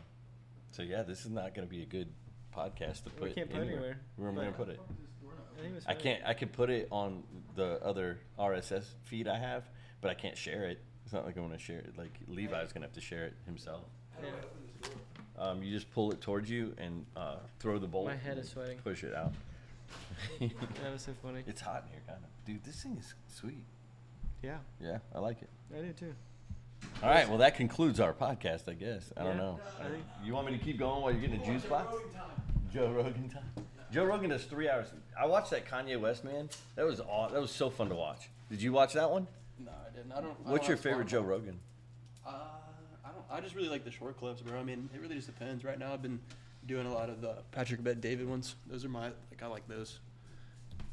B: so yeah, this is not gonna be a good podcast to
C: We
B: put.
C: can't put it anywhere,
B: Where am I gonna put it?
C: I think it was.
B: I can't. I could put it on the other RSS feed I have, but I can't share it. It's not like I'm gonna share it. Like Levi's gonna have to share it himself.
C: Yeah.
B: Um, you just pull it towards you and uh, throw the bolt.
C: My head
B: and
C: is sweating.
B: Push it out.
C: That was so funny.
B: It's hot in here, kind of. Dude, this thing is sweet.
C: Yeah,
B: Yeah, I like it.
C: I do too.
B: All right, well that concludes our podcast, I guess. I don't
C: Yeah,
B: know.
C: I think-
B: You want me to keep going while you're getting a juice box? Joe Rogan time. Joe Rogan does three hours. I watched that Kanye West man. That was aw- that was so fun to watch. Did you watch that one?
A: No, I didn't. I don't. I
B: What's
A: don't
B: your
A: have
B: favorite Joe Rogan?
A: Uh, I just really like the short clips, bro. I mean, it really just depends. Right now, I've been doing a lot of the Patrick Bet David ones. Those are my like. I like those.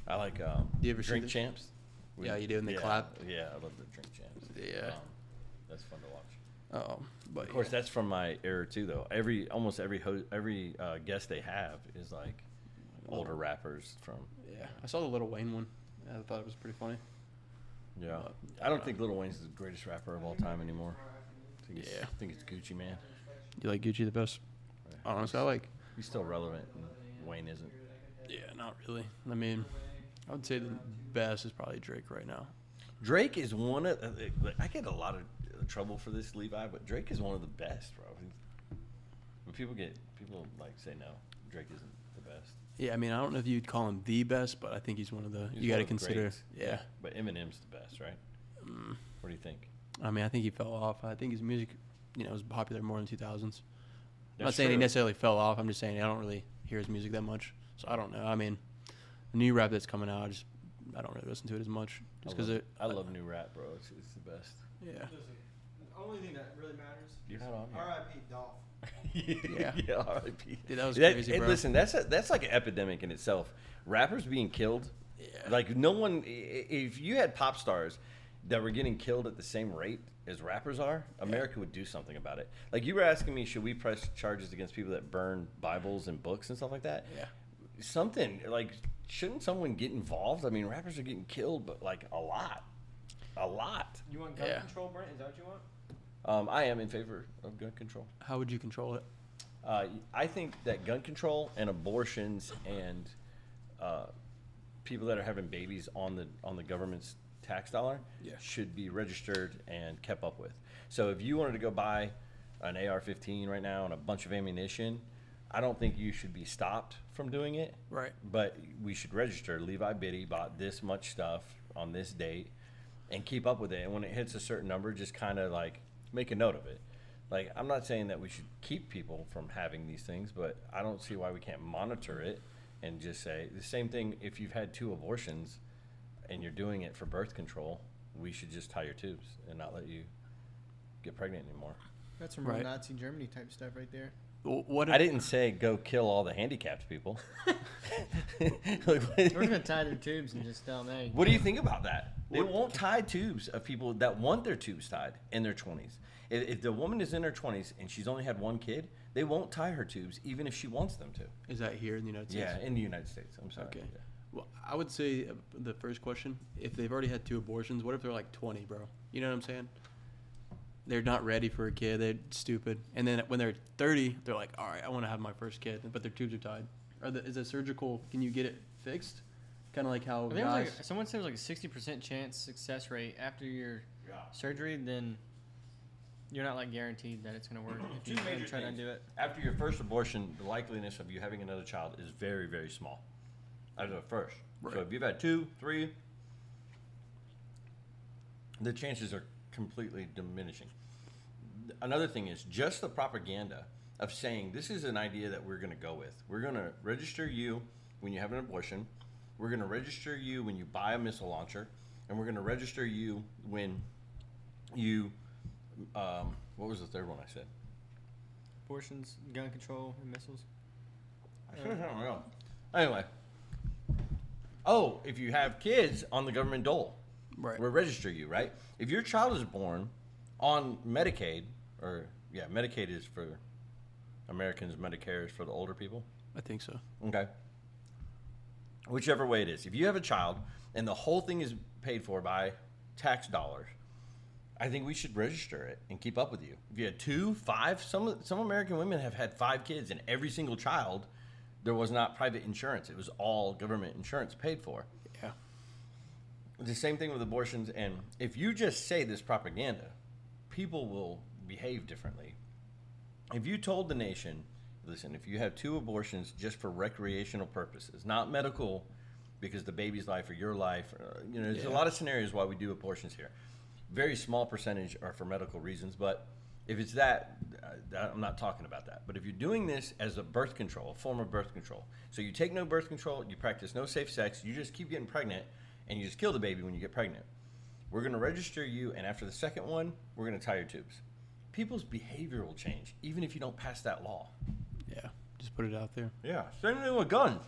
B: I like um,
A: Do you ever
B: Drink? Champs.
A: Yeah, you do, and they
B: yeah,
A: clap.
B: Yeah, I love the Drink Champs.
A: Yeah.
B: Um, that's fun to watch.
A: Um, but
B: Of course,
A: yeah.
B: that's from my era too, though. Every almost every ho- every uh, guest they have is like older rappers from.
A: yeah. I saw the Lil Wayne one. I thought it was pretty funny.
B: Yeah, I don't
A: uh,
B: think Lil Wayne's the greatest rapper of all time anymore. I think
A: Yeah.
B: I think it's Gucci Mane.
A: You like Gucci the best? Honestly, I like.
B: He's still relevant, and Wayne isn't.
A: Yeah, not really. I mean, I would say the best is probably Drake right now.
B: Drake is one of. uh, I get a lot of uh, trouble for this, Levi, but Drake is one of the best, bro. When people get people like say no, Drake isn't the best.
A: Yeah, I mean, I don't know if you'd call him the best, but I think he's one of the.
B: He's
A: you got to consider.
B: greats.
A: Yeah.
B: But Eminem's the best, right?
A: Mm,
B: What do you think?
A: I mean, I think he fell off. I think his music, you know, was popular more in the 2000s. I'm not
B: That's
A: saying he necessarily fell off. I'm just saying I don't really hear his music that much. So I don't know. I mean, the new rap that's coming out, I just I don't really listen to it as much, just because
B: love,
A: it.
B: I love new rap, bro. It's, it's the best.
A: Yeah.
C: The only thing that really matters.
B: You had on.
C: R.I.P. Dolph.
A: Yeah.
B: yeah, R.I.P.
A: Dude, that was
B: That-
A: crazy,
B: and
A: bro.
B: Listen, that's a, that's like an epidemic in itself. Rappers being killed,
A: Yeah.
B: like no one. i- i- If you had pop stars that were getting killed at the same rate, as rappers are, America would do something about it. Like you were asking me, should we press charges against people that burn Bibles and books and stuff like that?
A: Yeah.
B: Something like shouldn't someone get involved? I mean, rappers are getting killed, but like a lot, a lot.
C: You want gun
A: Yeah.
C: control, Brent? Is that what you want?
B: Um, I am in favor of gun control.
A: How would you control it?
B: Uh, I think that gun control and abortions and uh, people that are having babies on the on the government's tax dollar
A: Yeah.
B: should be registered and kept up with. So if you wanted to go buy an AR-15 right now and a bunch of ammunition, I don't think you should be stopped from doing it.
A: Right.
B: But we should register. Levi Biddy bought this much stuff on this date, and keep up with it. And when it hits a certain number, just kind of like make a note of it. Like I'm not saying that we should keep people from having these things, but I don't see why we can't monitor it and just say the same thing. If you've had two abortions and you're doing it for birth control, we should just tie your tubes and not let you get pregnant anymore.
C: That's some
A: Right.
C: Nazi Germany type stuff right there.
A: Wh- What?
B: I didn't say go kill all the handicapped people. Like,
C: We're gonna tie their tubes and just tell them, hey.
B: What do you think about that? They
A: What-
B: won't tie tubes of people that want their tubes tied in their 20s. If, if the woman is in her 20s and she's only had one kid, they won't tie her tubes even if she wants them to.
A: Is that here in the United States?
B: Yeah, in the United States. I'm sorry.
A: Okay.
B: Yeah.
A: Well, I would say uh, the first question: if they've already had two abortions, what if they're like 20, bro? You know what I'm saying? They're not ready for a kid. They're stupid. And then when they're 30, they're like, "All right, I want to have my first kid," but their tubes are tied. Are the, is it surgical? Can you get it fixed? Kind of like how
C: I think it was
A: guys.
C: like, someone said it was like a sixty percent chance success rate after your surgery. Then you're not like guaranteed that it's gonna work if
B: Two
C: you try
B: major
C: try to
B: things.
C: undo it.
B: After your first abortion, the likeliness of you having another child is very, very small. As a first. So if you've had two, three, the chances are completely diminishing. Another thing is just the propaganda of saying this is an idea that we're going to go with. We're going to register you when you have an abortion. We're going to register you when you buy a missile launcher, and we're going to register you when you. Um, what was the third one I said?
C: Abortions, gun control, and missiles.
B: I don't know. Anyway. Oh, if you have kids on the government dole,
A: Right.
B: we'll register you, right? If your child is born on Medicaid, or yeah, Medicaid is for Americans, Medicare is for the older people.
A: I think so.
B: Okay. Whichever way it is. If you have a child and the whole thing is paid for by tax dollars, I think we should register it and keep up with you. If you had two, five, some some American women have had five kids, and every single child, there was not private insurance. It was all government insurance paid for.
A: Yeah.
B: The same thing with abortions. And if you just say this propaganda, people will behave differently. If you told the nation, listen, if you have two abortions just for recreational purposes, not medical, because the baby's life or your life, uh, you know, there's a lot of scenarios why we do abortions here. Very small percentage are for medical reasons, but if it's that, uh, I'm not talking about that. But if you're doing this as a birth control, a form of birth control, so you take no birth control, you practice no safe sex, you just keep getting pregnant, and you just kill the baby when you get pregnant. We're going to register you, and after the second one, we're going to tie your tubes. People's behavior will change, even if you don't pass that law.
A: Yeah. Just put it out there.
B: Yeah, same thing with guns.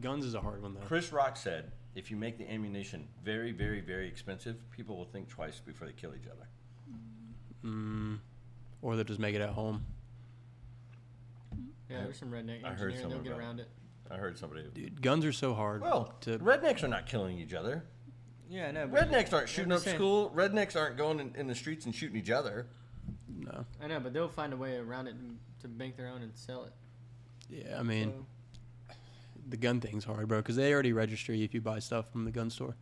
A: Guns is a hard one though.
B: Chris Rock said, if you make the ammunition very, very, very expensive, people will think twice before they kill each other.
A: Mm, or they'll just make it at home.
C: Yeah, there's some redneck
B: I heard
C: engineering. They'll
B: something
C: get
B: about
C: around it.
B: I heard somebody.
A: Dude, guns are so hard.
B: Well,
A: to
B: rednecks are not killing each other.
C: Yeah, I know. but-
B: Rednecks aren't
C: I'm
B: shooting
C: just
B: up
C: saying-
B: school. Rednecks aren't going in, in the streets and shooting each other.
A: no.
C: I know, but they'll find a way around it and- to make their own and sell it.
A: Yeah, I mean,
C: So,
A: the gun thing's hard, bro, because they already register you if you buy stuff from the gun store.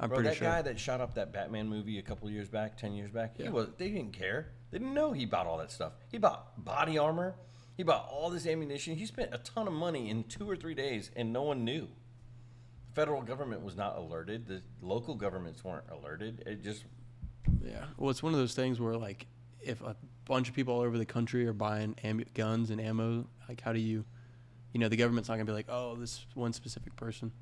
A: I'm
B: Bro,
A: pretty
B: that
A: sure.
B: guy that shot up that Batman movie a couple years back, ten years back, he was. They didn't care. They didn't know he bought all that stuff. He bought body armor. He bought all this ammunition. He spent a ton of money in two or three days, and no one knew. The federal government was not alerted. The local governments weren't alerted. It just
A: Yeah. Well, it's one of those things where, like, if a bunch of people all over the country are buying am- guns and ammo, like, how do you, you know, the government's not gonna be like, oh, this one specific person.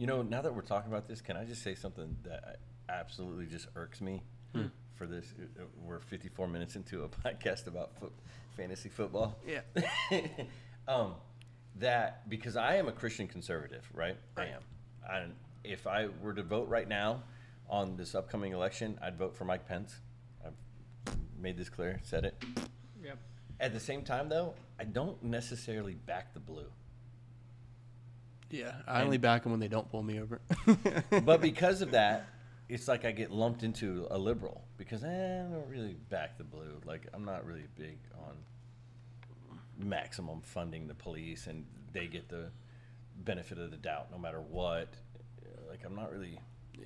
B: You know, now that we're talking about this, can I just say something that absolutely just irks me
A: Hmm.
B: for this? Uh, We're 54 minutes into a podcast about foot, fantasy football.
A: Yeah.
B: um, that because I am a Christian conservative, right? I am. And if I were to vote right now on this upcoming election, I'd vote for Mike Pence. I've made this clear, said it.
C: Yep.
B: At the same time, though, I don't necessarily back the blue.
A: Yeah, I only back them when they don't pull me over.
B: but because of that, it's like I get lumped into a liberal because eh, I don't really back the blue. Like I'm not really big on maximum funding the police, and they get the benefit of the doubt no matter what. Like I'm not really.
A: yeah,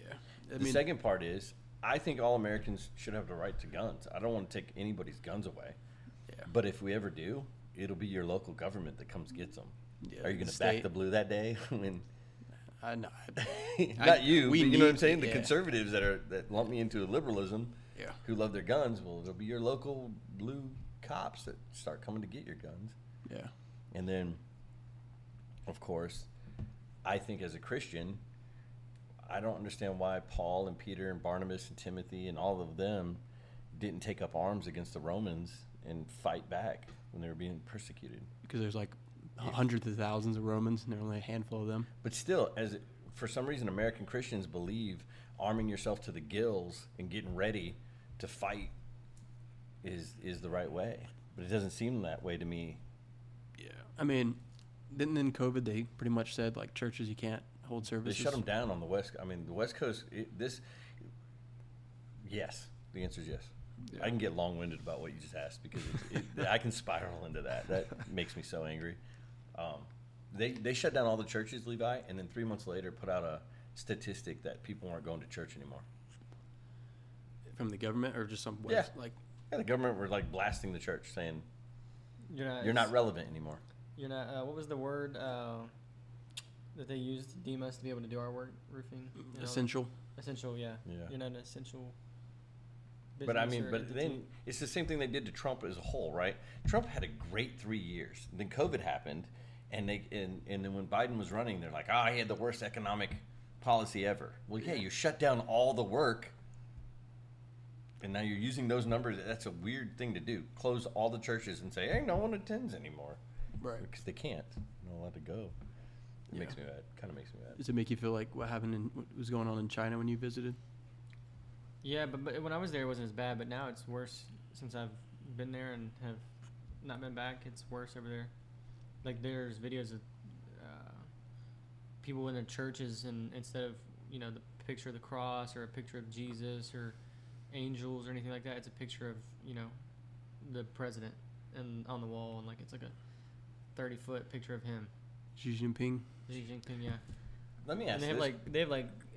A: I
B: the
A: mean,
B: second part is I think all Americans should have the right to guns. I don't want to take anybody's guns away.
A: Yeah.
B: But if we ever do, it'll be your local government that comes gets them.
A: Yeah,
B: Are you going to back the blue that day? I mean,
A: I know.
B: not you.
A: we
B: but you know what I'm saying? The
A: yeah.
B: conservatives that are that lump me into liberalism,
A: Yeah.
B: who love their guns. Well, it'll be your local blue cops that start coming to get your guns,
A: Yeah.
B: and then, of course, I think as a Christian, I don't understand why Paul and Peter and Barnabas and Timothy and all of them didn't take up arms against the Romans and fight back when they were being persecuted.
A: Because there's like hundreds of thousands of Romans, and there are only a handful of them.
B: But still, as for some reason, American Christians believe arming yourself to the gills and getting ready to fight is is the right way. But it doesn't seem that way to me.
A: Yeah. I mean, didn't in COVID they pretty much said like churches you can't hold services.
B: They shut them down on the west. I mean, the West Coast. It, this, yes, the answer is yes.
A: Yeah.
B: I can get long winded about what you just asked because it, it, I can spiral into that. That makes me so angry. Um, they they shut down all the churches, Levi, and then three months later put out a statistic that people weren't going to church anymore.
A: from the government or just some
B: Yeah.
A: like
B: Yeah, the government were like blasting the church, saying
C: You're not.
B: you're not relevant anymore.
C: You're not. Uh, what was the word uh, that they used to deem us to be able to do our work? Roofing. you know,
A: essential.
C: Essential. Yeah.
B: Yeah.
C: You're not an essential.
B: But I mean, but
C: entity.
B: then it's the same thing they did to Trump as a whole, right? Trump had a great three years. Then COVID happened, and they and, and then when Biden was running, they're like, "Ah, he had the worst economic policy ever." Well, yeah, you shut down all the work, and now you're using those numbers. That's a weird thing to do. Close all the churches and say, "Hey, no one attends anymore,"
A: Right.
B: because they can't. They're not allowed to go. It makes me mad. Kind of makes me mad.
A: Does it make you feel like what happened in what was going on in China when you visited?
C: Yeah, but, but when I was there, it wasn't as bad. But now it's worse since I've been there and have not been back. It's worse over there. Like there's videos of uh, people in the churches, and instead of you know the picture of the cross or a picture of Jesus or angels or anything like that, it's a picture of you know the president and on the wall, and like it's like a thirty foot picture of him,
A: Xi Jinping.
C: Xi Jinping. Yeah.
B: Let me ask
C: And they have
B: this.
C: like they have like like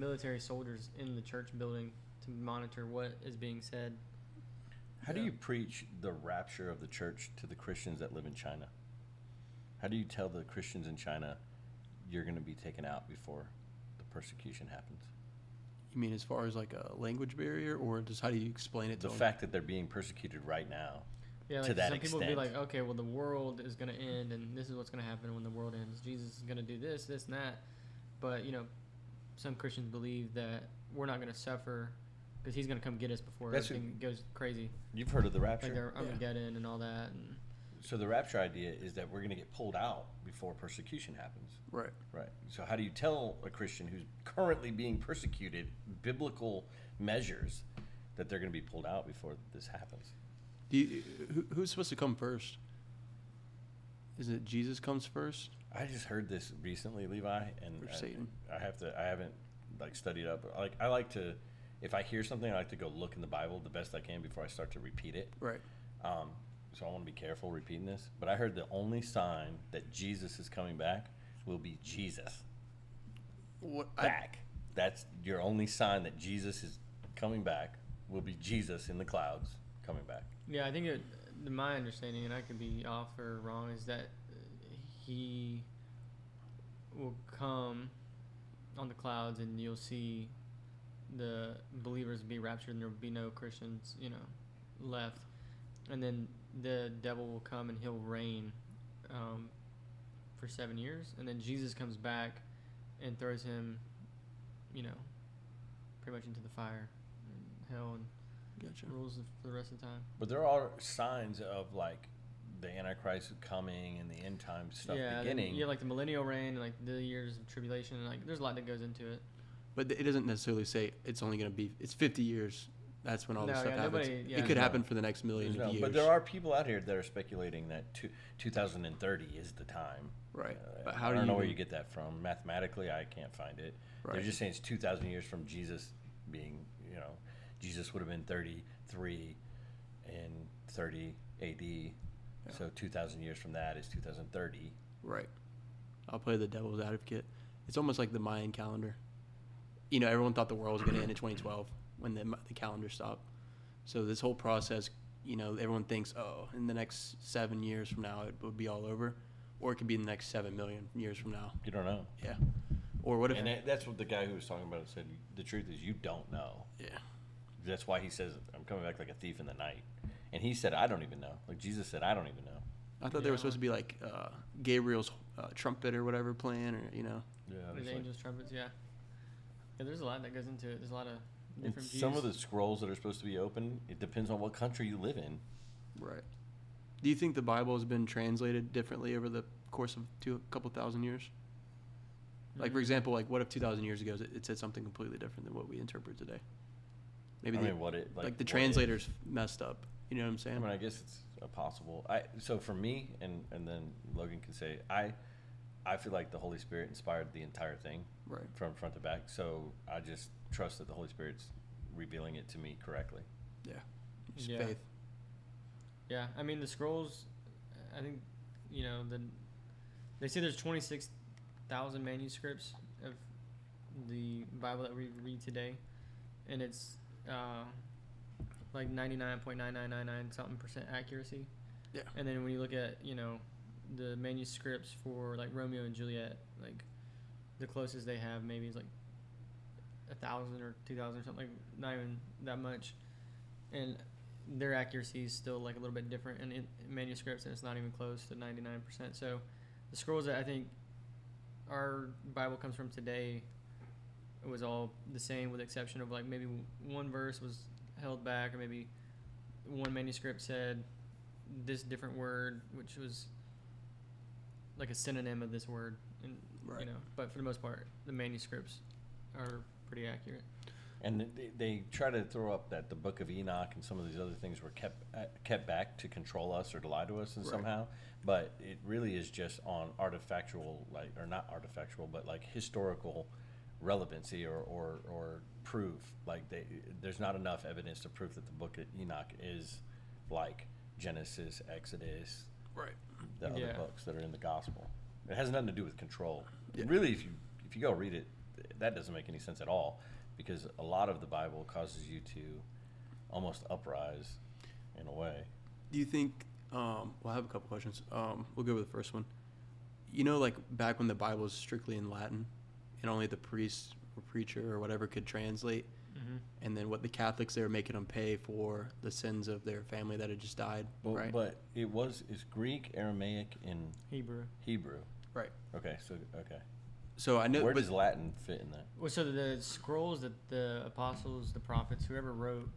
C: military soldiers in the church building to monitor what is being said.
B: How do you preach the rapture of the church to the Christians that live in China? How do you tell the Christians in China you're going to be taken out before the persecution happens?
A: You mean as far as like a language barrier, or just how do you explain it
B: The
A: to 'em?
B: fact that they're being persecuted right now.
C: Yeah,
B: To
C: like
B: that
C: some people would be like, okay, well the world is gonna end, and this is what's gonna happen when the world ends. Jesus is gonna do this, this, and that. But you know, some Christians believe that we're not gonna suffer because He's gonna come get us before
B: That's what-
C: everything goes crazy,
B: You've heard of the rapture.
C: like
B: rapture?
C: our Armageddon and all that. And
B: So the rapture idea is that we're going to get pulled out before persecution happens.
A: Right.
B: Right. So how do you tell a Christian who's currently being persecuted biblical measures that they're going to be pulled out before this happens?
A: Do you, who, who's supposed to come first? Is it Jesus comes first?
B: I just heard this recently, Levi, and
A: Or
B: I-
A: Satan.
B: I, have to. I haven't like studied up. Like I like to, if I hear something, I like to go look in the Bible the best I can before I start to repeat it.
A: Right.
B: Um, so I want to be careful repeating this. But I heard the only sign that Jesus is coming back will be Jesus
A: What I,
B: back. That's your only sign that Jesus is coming back. Will be Jesus in the clouds coming back.
C: yeah, I think it, my understanding, and I could be off or wrong, is that He will come on the clouds, and you'll see the believers be raptured, and there will be no Christians, you know, left. And then the devil will come and he'll reign um, for seven years, and then Jesus comes back and throws him, you know, pretty much into the fire, and hell, and
A: gotcha.
C: rules for the rest of the time.
B: But there are signs of like the Antichrist coming and the end time stuff
C: yeah, then
B: beginning.
C: you have like the millennial reign and like the years of tribulation, and like there's a lot that goes into it.
A: But it doesn't necessarily say it's only going to be. It's 50 years. That's when all this
C: No,
A: stuff
C: yeah,
A: happens.
C: nobody- yeah.
A: it could
B: No.
A: happen for the next million of
B: no-
A: years.
B: but there are people out here that are speculating that two, 2030 is the time.
A: right.
B: Uh,
A: but how
B: I
A: do
B: don't
A: you
B: know where you get that from. Mathematically, I can't find it.
A: Right.
B: They're just saying it's 2,000 years from Jesus being, you know, Jesus would have been 33 in 30 AD. So 2,000 years from that is 2030.
A: Right. I'll play the devil's advocate. It's almost like the Mayan calendar. You know, everyone thought the world was going to end in 2012 when the, the calendar stopped. So this whole process, you know, everyone thinks, oh, in the next seven years from now, it would be all over. Or it could be in the next seven million years from now.
B: You don't know.
A: Yeah. Or what if,
B: And that's what the guy who was talking about it said. The truth is, you don't know.
A: yeah.
B: That's why he says, I'm coming back like a thief in the night. And he said, I don't even know. Like Jesus said, I don't even know.
A: I thought they were
C: Yeah.
A: supposed to be like uh, Gabriel's uh, trumpet or whatever playing, or, you know.
B: Yeah,
C: With angels, trumpets, yeah. Yeah, there's a lot that goes into it. There's a lot of
B: And
C: different views.
B: some of the scrolls that are supposed to be open, it depends on what country you live in.
A: Right. Do you think the Bible has been translated differently over the course of two, a couple thousand years? Like for
C: Mhm.
A: example, like what if two thousand years ago it it said something completely different than what we interpret today? Maybe
B: I
A: the,
B: mean, what it
A: like,
B: like,
A: the
B: what
A: translators messed up. You know what I'm saying?
B: I
A: saying?
B: mean, I guess it's a possible. I so for me, and and then Logan can say, I, I feel like the Holy Spirit inspired the entire thing
A: right.
B: from front to back. So I just trust that the Holy Spirit's revealing it to me correctly.
A: Yeah. Just
C: Yeah.
A: faith.
C: Yeah, I mean the scrolls. I think you know the. They say there's 26,000 manuscripts of the Bible that we read today, and it's uh, like 99.9999 something percent accuracy.
A: Yeah.
C: And then when you look at you know the manuscripts for like Romeo and Juliet, like the closest they have maybe is like a thousand or two thousand or something, like not even that much, and their accuracy is still like a little bit different in, in manuscripts, and it's not even close to ninety nine percent. So the scrolls that I think our Bible comes from today it was all the same, with the exception of like maybe one verse was held back, or maybe one manuscript said this different word, which was like a synonym of this word, and
A: Right.
C: you know. But for the most part, the manuscripts are pretty accurate.
B: And they, they try to throw up that the Book of Enoch and some of these other things were kept uh, kept back to control us or to lie to us and
A: Right.
B: somehow. But it really is just on artifactual, like or not artifactual, but like historical relevancy or, or, or proof. Like they, there's not enough evidence to prove that the Book of Enoch is like Genesis, Exodus,
A: Right.
B: the other
C: Yeah.
B: books that are in the gospel. It has nothing to do with control.
A: Yeah.
B: Really, if you if you go read it, that doesn't make any sense at all, because a lot of the Bible causes you to almost uprise, in a way.
A: Do you think? Um, well, I have a couple questions. Um, we'll go with the first one. You know, like back when the Bible was strictly in Latin, and only the priest or preacher or whatever could translate,
C: Mm-hmm.
A: and then what the Catholics they were making them pay for the sins of their family that had just died,
B: But,
A: right?
B: but it was is Greek, Aramaic, and
C: Hebrew.
B: Hebrew.
A: Right.
B: Okay, so okay,
A: So I know,
B: where
A: but
B: does Latin fit in that?
C: Well, so the scrolls that the apostles, the prophets, whoever wrote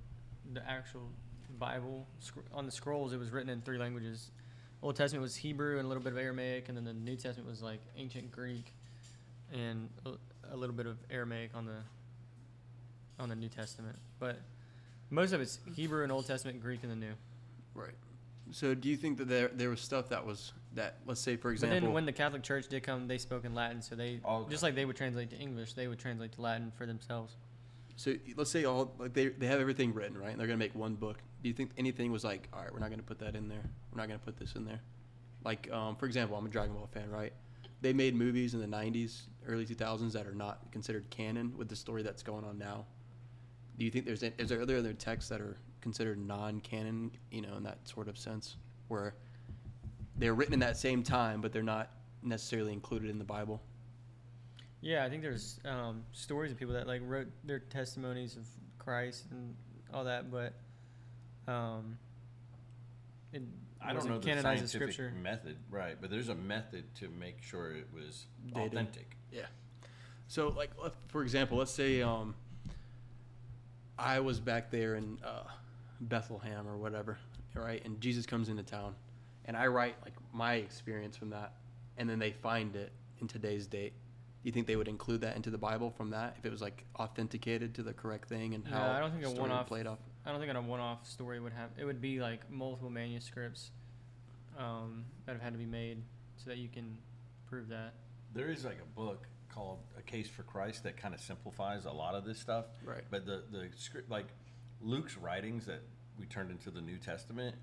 C: the actual Bible on the scrolls, it was written in three languages. Old Testament was Hebrew and a little bit of Aramaic, and then the New Testament was like ancient Greek and a, little bit of Aramaic on the on the New Testament. But most of it's Hebrew and Old Testament, Greek and the New.
A: right. So do you think that there there was stuff that was that let's say for
C: But
A: example,
C: then when the Catholic Church did come, they spoke in Latin, so they
B: Okay.
C: just like they would translate to English, they would translate to Latin for themselves.
A: So let's say all like they they have everything written, right? And they're gonna make one book. Do you think anything was like, all right, we're not gonna put that in there. We're not gonna put this in there. Like, um, for example, I'm a Dragon Ball fan, right? They made movies in the '90s, early 2000s that are not considered canon with the story that's going on now. Do you think there's is there other other texts that are considered non-canon, you know, in that sort of sense, where they're written in that same time, but they're not necessarily included in the Bible?
C: Yeah, I think there's um, stories of people that like wrote their testimonies of Christ and all that, but um, it
B: I don't know the
C: canonized as
B: scientific
C: scripture.
B: method, right? But there's a method to make sure it was
A: Dated.
B: authentic.
A: Yeah. So, like, let- for example, let's say um, I was back there in uh, Bethlehem or whatever, right? And Jesus comes into town, and I write like my experience from that, and then they find it in today's date. Do you think they would include that into the Bible from that if it was like authenticated to the correct thing and
C: No,
A: how
C: I don't think
A: the
C: a
A: story
C: one-off-
A: played off?
C: I don't think a one-off story would have. It would be like multiple manuscripts um, that have had to be made so that you can prove that.
B: There is like a book called A Case for Christ that kind of simplifies a lot of this stuff.
A: Right.
B: But the the script, like Luke's writings that we turned into the New Testament,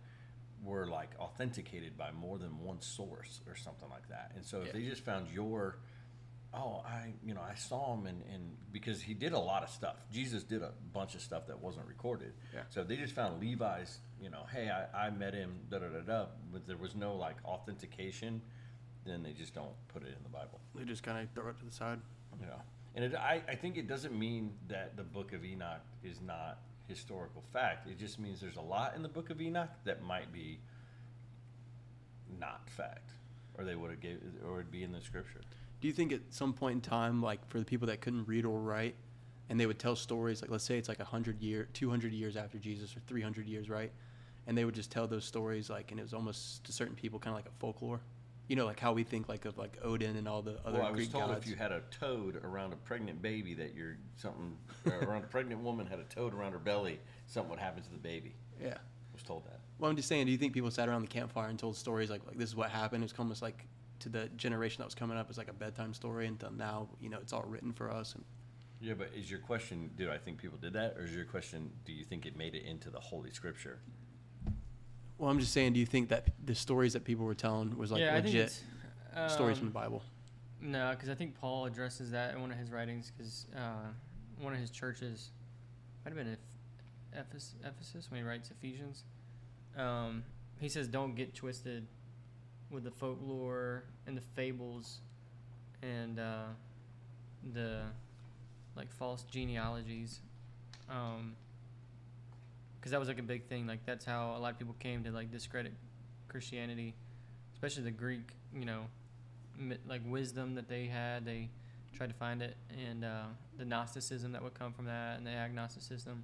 B: were like authenticated by more than one source or something like that. And so if
A: Yeah.
B: they just found your, oh, I you know I saw him and and because he did a lot of stuff. Jesus did a bunch of stuff that wasn't recorded.
A: Yeah.
B: So they just found Levi's, you know, hey, I, I met him, da da da da, but there was no like authentication, then they just don't put it in the Bible
A: They just kind of throw it to the side.
B: you know and it, I, I think it doesn't mean that the book of enoch is not historical fact it just means there's a lot in the book of enoch that might be not fact or they would have gave or it'd be in the scripture
A: Do you think at some point in time, like for the people that couldn't read or write, and they would tell stories, like let's say it's like hundred year, two hundred years after Jesus, or three hundred years, right? And they would just tell those stories, like, and it was almost to certain people kind of like a folklore, you know, like how we think like of like Odin and all the other
B: well i was
A: Greek
B: told
A: gods.
B: if you had a toad around a pregnant baby that you're something around a pregnant woman had a toad around her belly something would happen to the baby
A: yeah.
B: I was told that
A: Well, I'm just saying, do you think people sat around the campfire and told stories like, like this is what happened? It was almost like to the generation that was coming up as like a bedtime story, until now, you know, it's all written for us. And
B: yeah but is your question do i think people did that or is your question do you think it made it into the holy scripture
A: well, I'm just saying, do you think that the stories that people were telling was like
C: yeah,
A: legit
C: it's,
A: stories from
C: um,
A: the Bible?
C: No, because I think Paul addresses that in one of his writings. Because uh, one of his churches might have been Eph- Ephes- Ephesus when he writes Ephesians. Um, he says, "Don't get twisted with the folklore and the fables and uh, the like false genealogies." Um, because that was like a big thing. Like that's how a lot of people came to like discredit Christianity, especially the Greek, you know, like wisdom that they had. They tried to find it, and uh, the Gnosticism that would come from that, and the agnosticism.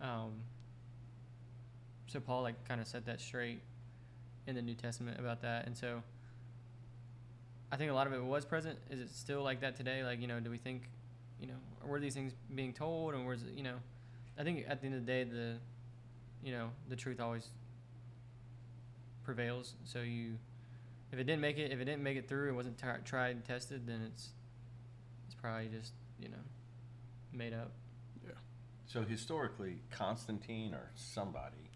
C: Um, so Paul like kind of set that straight in the New Testament about that, and so I think a lot of it was present. Is it still like that today? Like you know, do we think, you know, were these things being told, and was it, you know, I think at the end of the day, the, you know, the truth always prevails. So you, if it didn't make it, if it didn't make it through, it wasn't tri- tried and tested, then it's, it's probably just you know, made up. Yeah.
B: So historically, Constantine or somebody,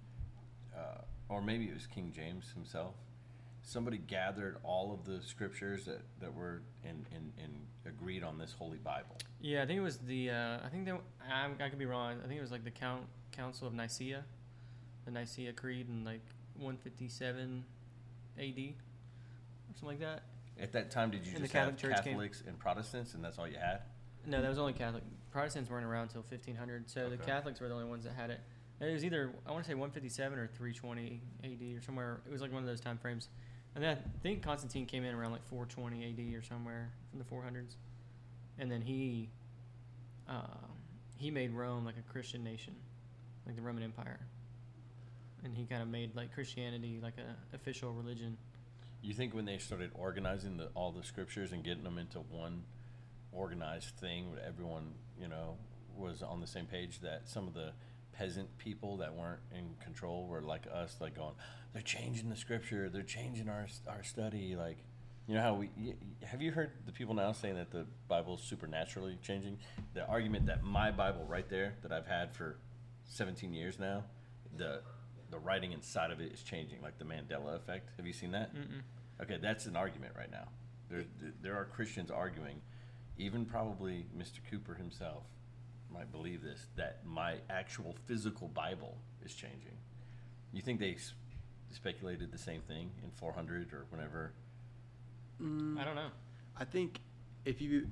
B: uh, or maybe it was King James himself, somebody gathered all of the scriptures that, that were and, and, and agreed on this holy Bible.
C: Yeah, I think it was the. Uh, I think that I, I could be wrong. I think it was like the Count Council of Nicaea, the Nicaea Creed in like 157 A.D. or something like that.
B: At that time, did you
C: And
B: just have
C: Catholic Church came-
B: Catholics and Protestants, and that's all you had?
C: No, that was only Catholic. Protestants weren't around until 1500, so the Catholics were the only ones that had it. It was either I want to say 157 or 320 A.D. or somewhere. It was like one of those time frames. And then I think Constantine came in around like 420 A.D. or somewhere from the 400s, and then he uh, he made Rome like a Christian nation, like the Roman Empire, and he kind of made like Christianity like a official religion.
B: You think when they started organizing the, all the scriptures and getting them into one organized thing, where everyone you know was on the same page, that some of the peasant people that weren't in control were like us, like going, they're changing the scripture, they're changing our our study, like. You know how we have you heard the people now saying that the Bible's supernaturally changing? The argument that my Bible right there that I've had for 17 years now, the the writing inside of it is changing, like the Mandela effect. Have you seen that?
C: Mm-mm.
B: Okay, that's an argument right now. There, there are Christians arguing, even probably Mr. Cooper himself might believe this, that my actual physical Bible is changing. You think they s- speculated the same thing in 400 or whenever?
A: Mm,
C: I don't know.
A: I think if you,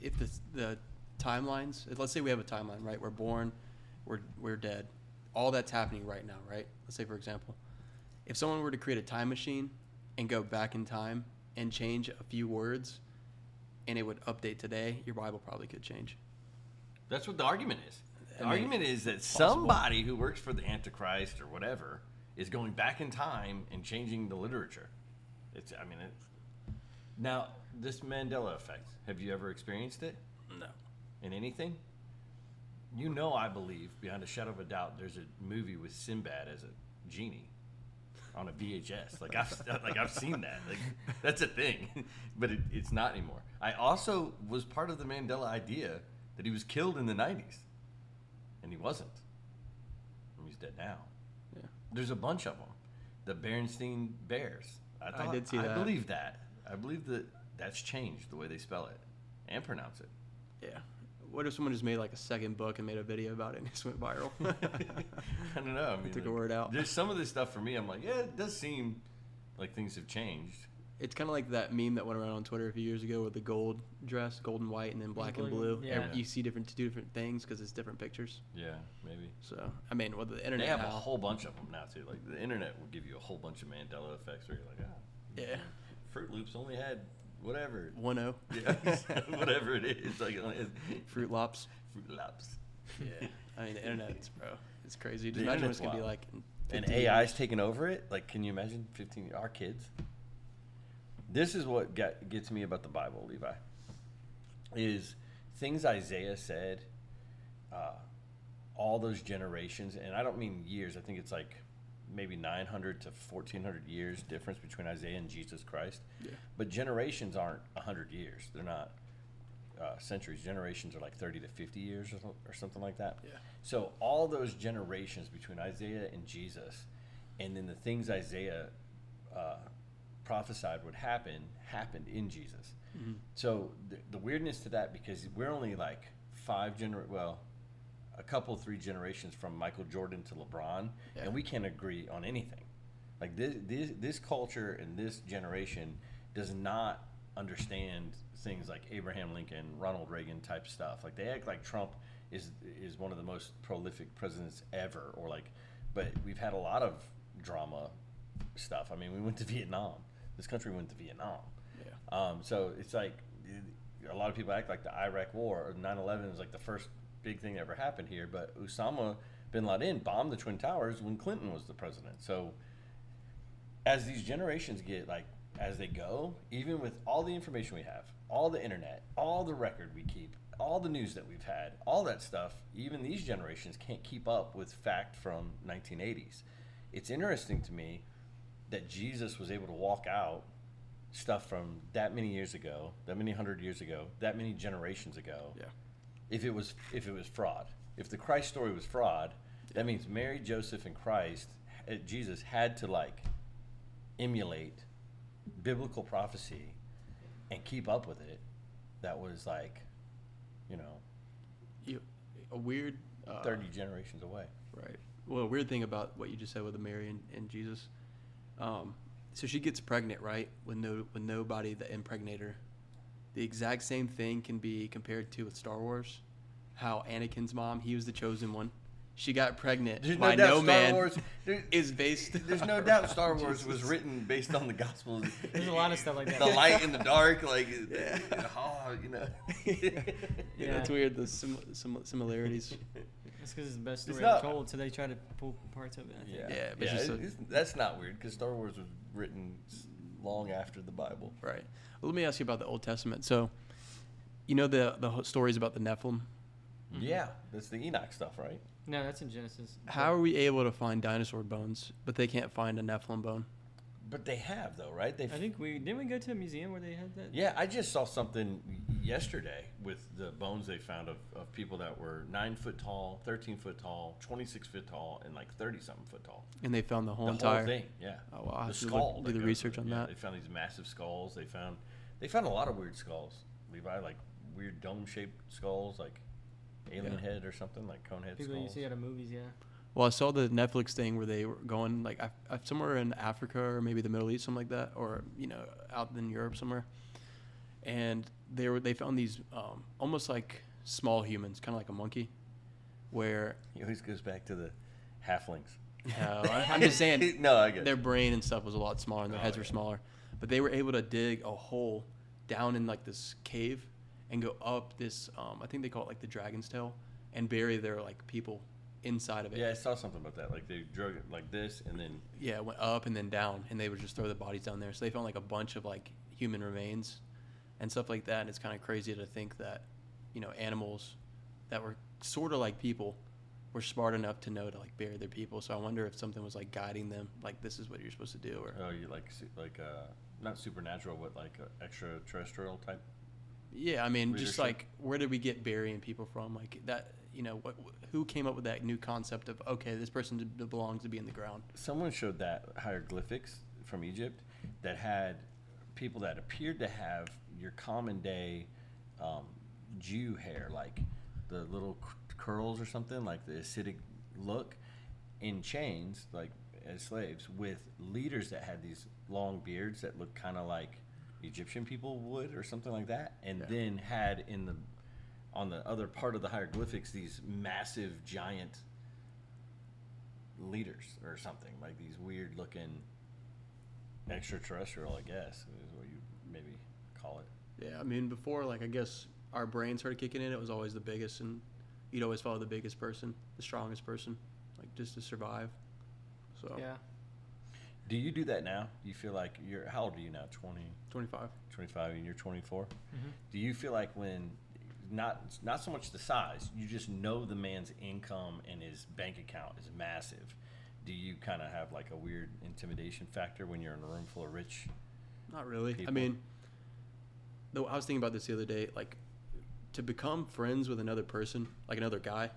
A: if the the timelines, let's say we have a timeline, right? We're born, we're we're dead. All that's happening right now, right? Let's say, for example, if someone were to create a time machine and go back in time and change a few words, and it would update today, your Bible probably could change.
B: That's what the argument is. The
A: I mean,
B: argument is that
A: possible.
B: somebody who works for the Antichrist or whatever is going back in time and changing the literature. It's, I mean, it's, Now, this Mandela effect, have you ever experienced it
A: No.
B: in anything? You know, I believe, beyond a shadow of a doubt, there's a movie with Sinbad as a genie on a VHS. Like I've like I've seen that. Like that's a thing, but it, it's not anymore. I also was part of the Mandela idea that he was killed in the '90s, and he wasn't. I mean, he's dead now.
A: Yeah.
B: There's a bunch of them. The Berenstein Bears.
A: I did see
B: I
A: that.
B: I believe that. I believe that that's changed the way they spell it and pronounce it.
A: Yeah. What if someone just made like a second book and made a video about it and it just went viral?
B: I don't know. I mean,
A: took a
B: like,
A: word out.
B: There's some of this stuff for me. I'm like, yeah, it does seem like things have changed.
A: It's kind of like that meme that went around on Twitter a few years ago with the gold dress, gold and white, and then black and
C: blue.
A: blue.
C: Yeah.
A: Every- You see different two different things because it's different pictures.
B: Yeah, maybe.
A: So I mean, with the internet,
B: They
A: internet
B: have a whole bunch of them now too. Like the internet will give you a whole bunch of Mandela effects where you're like, ah,
A: yeah,
B: Froot Loops only had whatever.
A: one o
B: Yeah, whatever it is. Like it only had
A: Fruit Lops.
B: Froot Loops.
A: Yeah, I mean the internet's bro, it's crazy. Just
B: The
A: imagine what it's gonna be like.
B: and
A: 15
B: AI's
A: years.
B: taking over it. Like, can you imagine 15 our kids? This is what got, gets me about the Bible, Levi. Is things Isaiah said, uh, all those generations, and I don't mean years. I think it's like maybe 900 to 1400 years difference between Isaiah and Jesus Christ.
A: Yeah.
B: But generations aren't 100 years. They're not uh, centuries. Generations are like 30 to 50 years or, or something like that.
A: Yeah.
B: So all those generations between Isaiah and Jesus, and then the things Isaiah uh, prophesied would happen, happened in Jesus.
A: Mhm.
B: So the, the weirdness to that, because we're only like five gener well, a couple three generations from Michael Jordan to LeBron,
A: Yeah.
B: and we can't agree on anything. Like this, this, this culture and this generation does not understand things like Abraham Lincoln, Ronald Reagan type stuff. Like they act like Trump is is one of the most prolific presidents ever, or like, but we've had a lot of drama stuff. I mean, we went to Vietnam. This country went to Vietnam.
A: Yeah.
B: Um, so it's like a lot of people act like the Iraq War or 9/11 is like the first big thing that ever happened here, but Osama bin Laden bombed the Twin Towers when Clinton was the president. So as these generations get like as they go, even with all the information we have, all the internet, all the record we keep, all the news that we've had, all that stuff, even these generations can't keep up with fact from 1980s. It's interesting to me that Jesus was able to walk out stuff from that many years ago, that many hundred years ago, that many generations ago.
A: Yeah.
B: If it was if it was fraud, if the Christ story was fraud, that means Mary, Joseph, and Christ, uh, Jesus had to like emulate biblical prophecy and keep up with it. That was like, you know,
A: You, a weird uh,
B: thirty generations away.
A: Right. Well, a weird thing about what you just said with Mary and, and Jesus. Um, so she gets pregnant, right? With no with nobody that impregnated her. The exact same thing can be compared to with Star Wars. How Anakin's mom, he was the chosen one. She got pregnant
B: There's
A: by
B: no doubt
A: no
B: Star
A: man.
B: Wars. there-
A: is based.
B: There's no doubt Star Wars was written based on the Gospels.
C: There's a lot of stuff like that.
B: The light and the dark, like,
A: Yeah.
B: oh, you know.
C: Yeah.
A: It's weird the sim, sim, similarities.
C: It's because it's the best
B: It's
C: story
B: not-
C: ever told, so they try to pull parts of it. I think.
B: Yeah,
A: Yeah, but
B: yeah,
A: it's just
B: it's- that's not weird because Star Wars was written long after the Bible.
A: Right. Well, let me ask you about the Old Testament. So, you know the the stories about the Nephilim.
C: Mhm.
B: Yeah, that's the Enoch stuff, right?
C: No, that's in Genesis.
A: How are we able to find dinosaur bones, but they can't find a Nephilim bone?
B: But they have though, right? They.
C: I think we didn't we go to a museum where they had that.
B: Yeah, I just saw something yesterday with the bones they found of, of people that were nine foot tall, thirteen foot tall, twenty six foot tall, and like thirty something foot tall.
A: And they found the whole
B: the
A: entire.
B: whole thing, yeah.
A: Oh, wow. I
B: the
A: have to
B: skull.
A: look- do the research on.
B: Yeah,
A: that.
B: They found these massive skulls. They found they found a lot of weird skulls. Levi, like weird dome shaped skulls, like alien
A: Yeah.
B: head or something, like cone head
C: People you
B: skulls.
C: see out of movies, yeah.
A: Well, I saw the Netflix thing where they were going like I, I, somewhere in Africa or maybe the Middle East, something like that, or you know, out in Europe somewhere. And they were they found these um, almost like small humans, kind of like a monkey, where
B: He always goes back to the halflings.
A: uh, I- I'm just saying
B: no, I get
A: their brain and stuff was a lot smaller and their
B: Oh,
A: heads were
B: yeah.
A: smaller, but they were able to dig a hole down in like this cave and go up this. Um, I think they call it like the dragon's tail and bury their like people inside of it.
B: Yeah, I saw something about that. Like they drug it like this, and then
A: Yeah, it went up and then down, and they would just throw the bodies down there. So they found like a bunch of like human remains and stuff like that. And it's kind of crazy to think that, you know, animals that were sort of like people were smart enough to know to like bury their people. So I wonder if something was like guiding them, like this is what you're supposed to do, or
B: oh, you like like uh, not supernatural, but like uh, extraterrestrial type.
A: yeah, I mean, just like where did we get burying people from? Like that, you know, what, who came up with that new concept of okay, this person belongs to be in the ground?
B: Someone showed that hieroglyphics from Egypt that had people that appeared to have your common day um, Jew hair, like the little c- curls or something, like the Hasidic look, in chains, like as slaves, with leaders that had these long beards that looked kind of like Egyptian people would, or something like that, and
A: Yeah.
B: then had in the on the other part of the hieroglyphics these massive giant leaders or something like these weird looking extraterrestrial i guess is what you maybe call it
A: Yeah, I mean, before, like, I guess our brain started kicking in, it was always the biggest, and you'd always follow the biggest person, the strongest person, like, just to survive. So,
C: Yeah.
B: do you do that now do you feel like you're how old are you now 20
A: 25.
B: 25 and you're 24
C: Mhm.
B: do you feel like when not not so much the size you just know the man's income and his bank account is massive do you kind of have like a weird intimidation factor when you're in a room full of rich
A: Not really. I mean, though I was thinking about this the other day. Like, to become friends with another person, like another guy,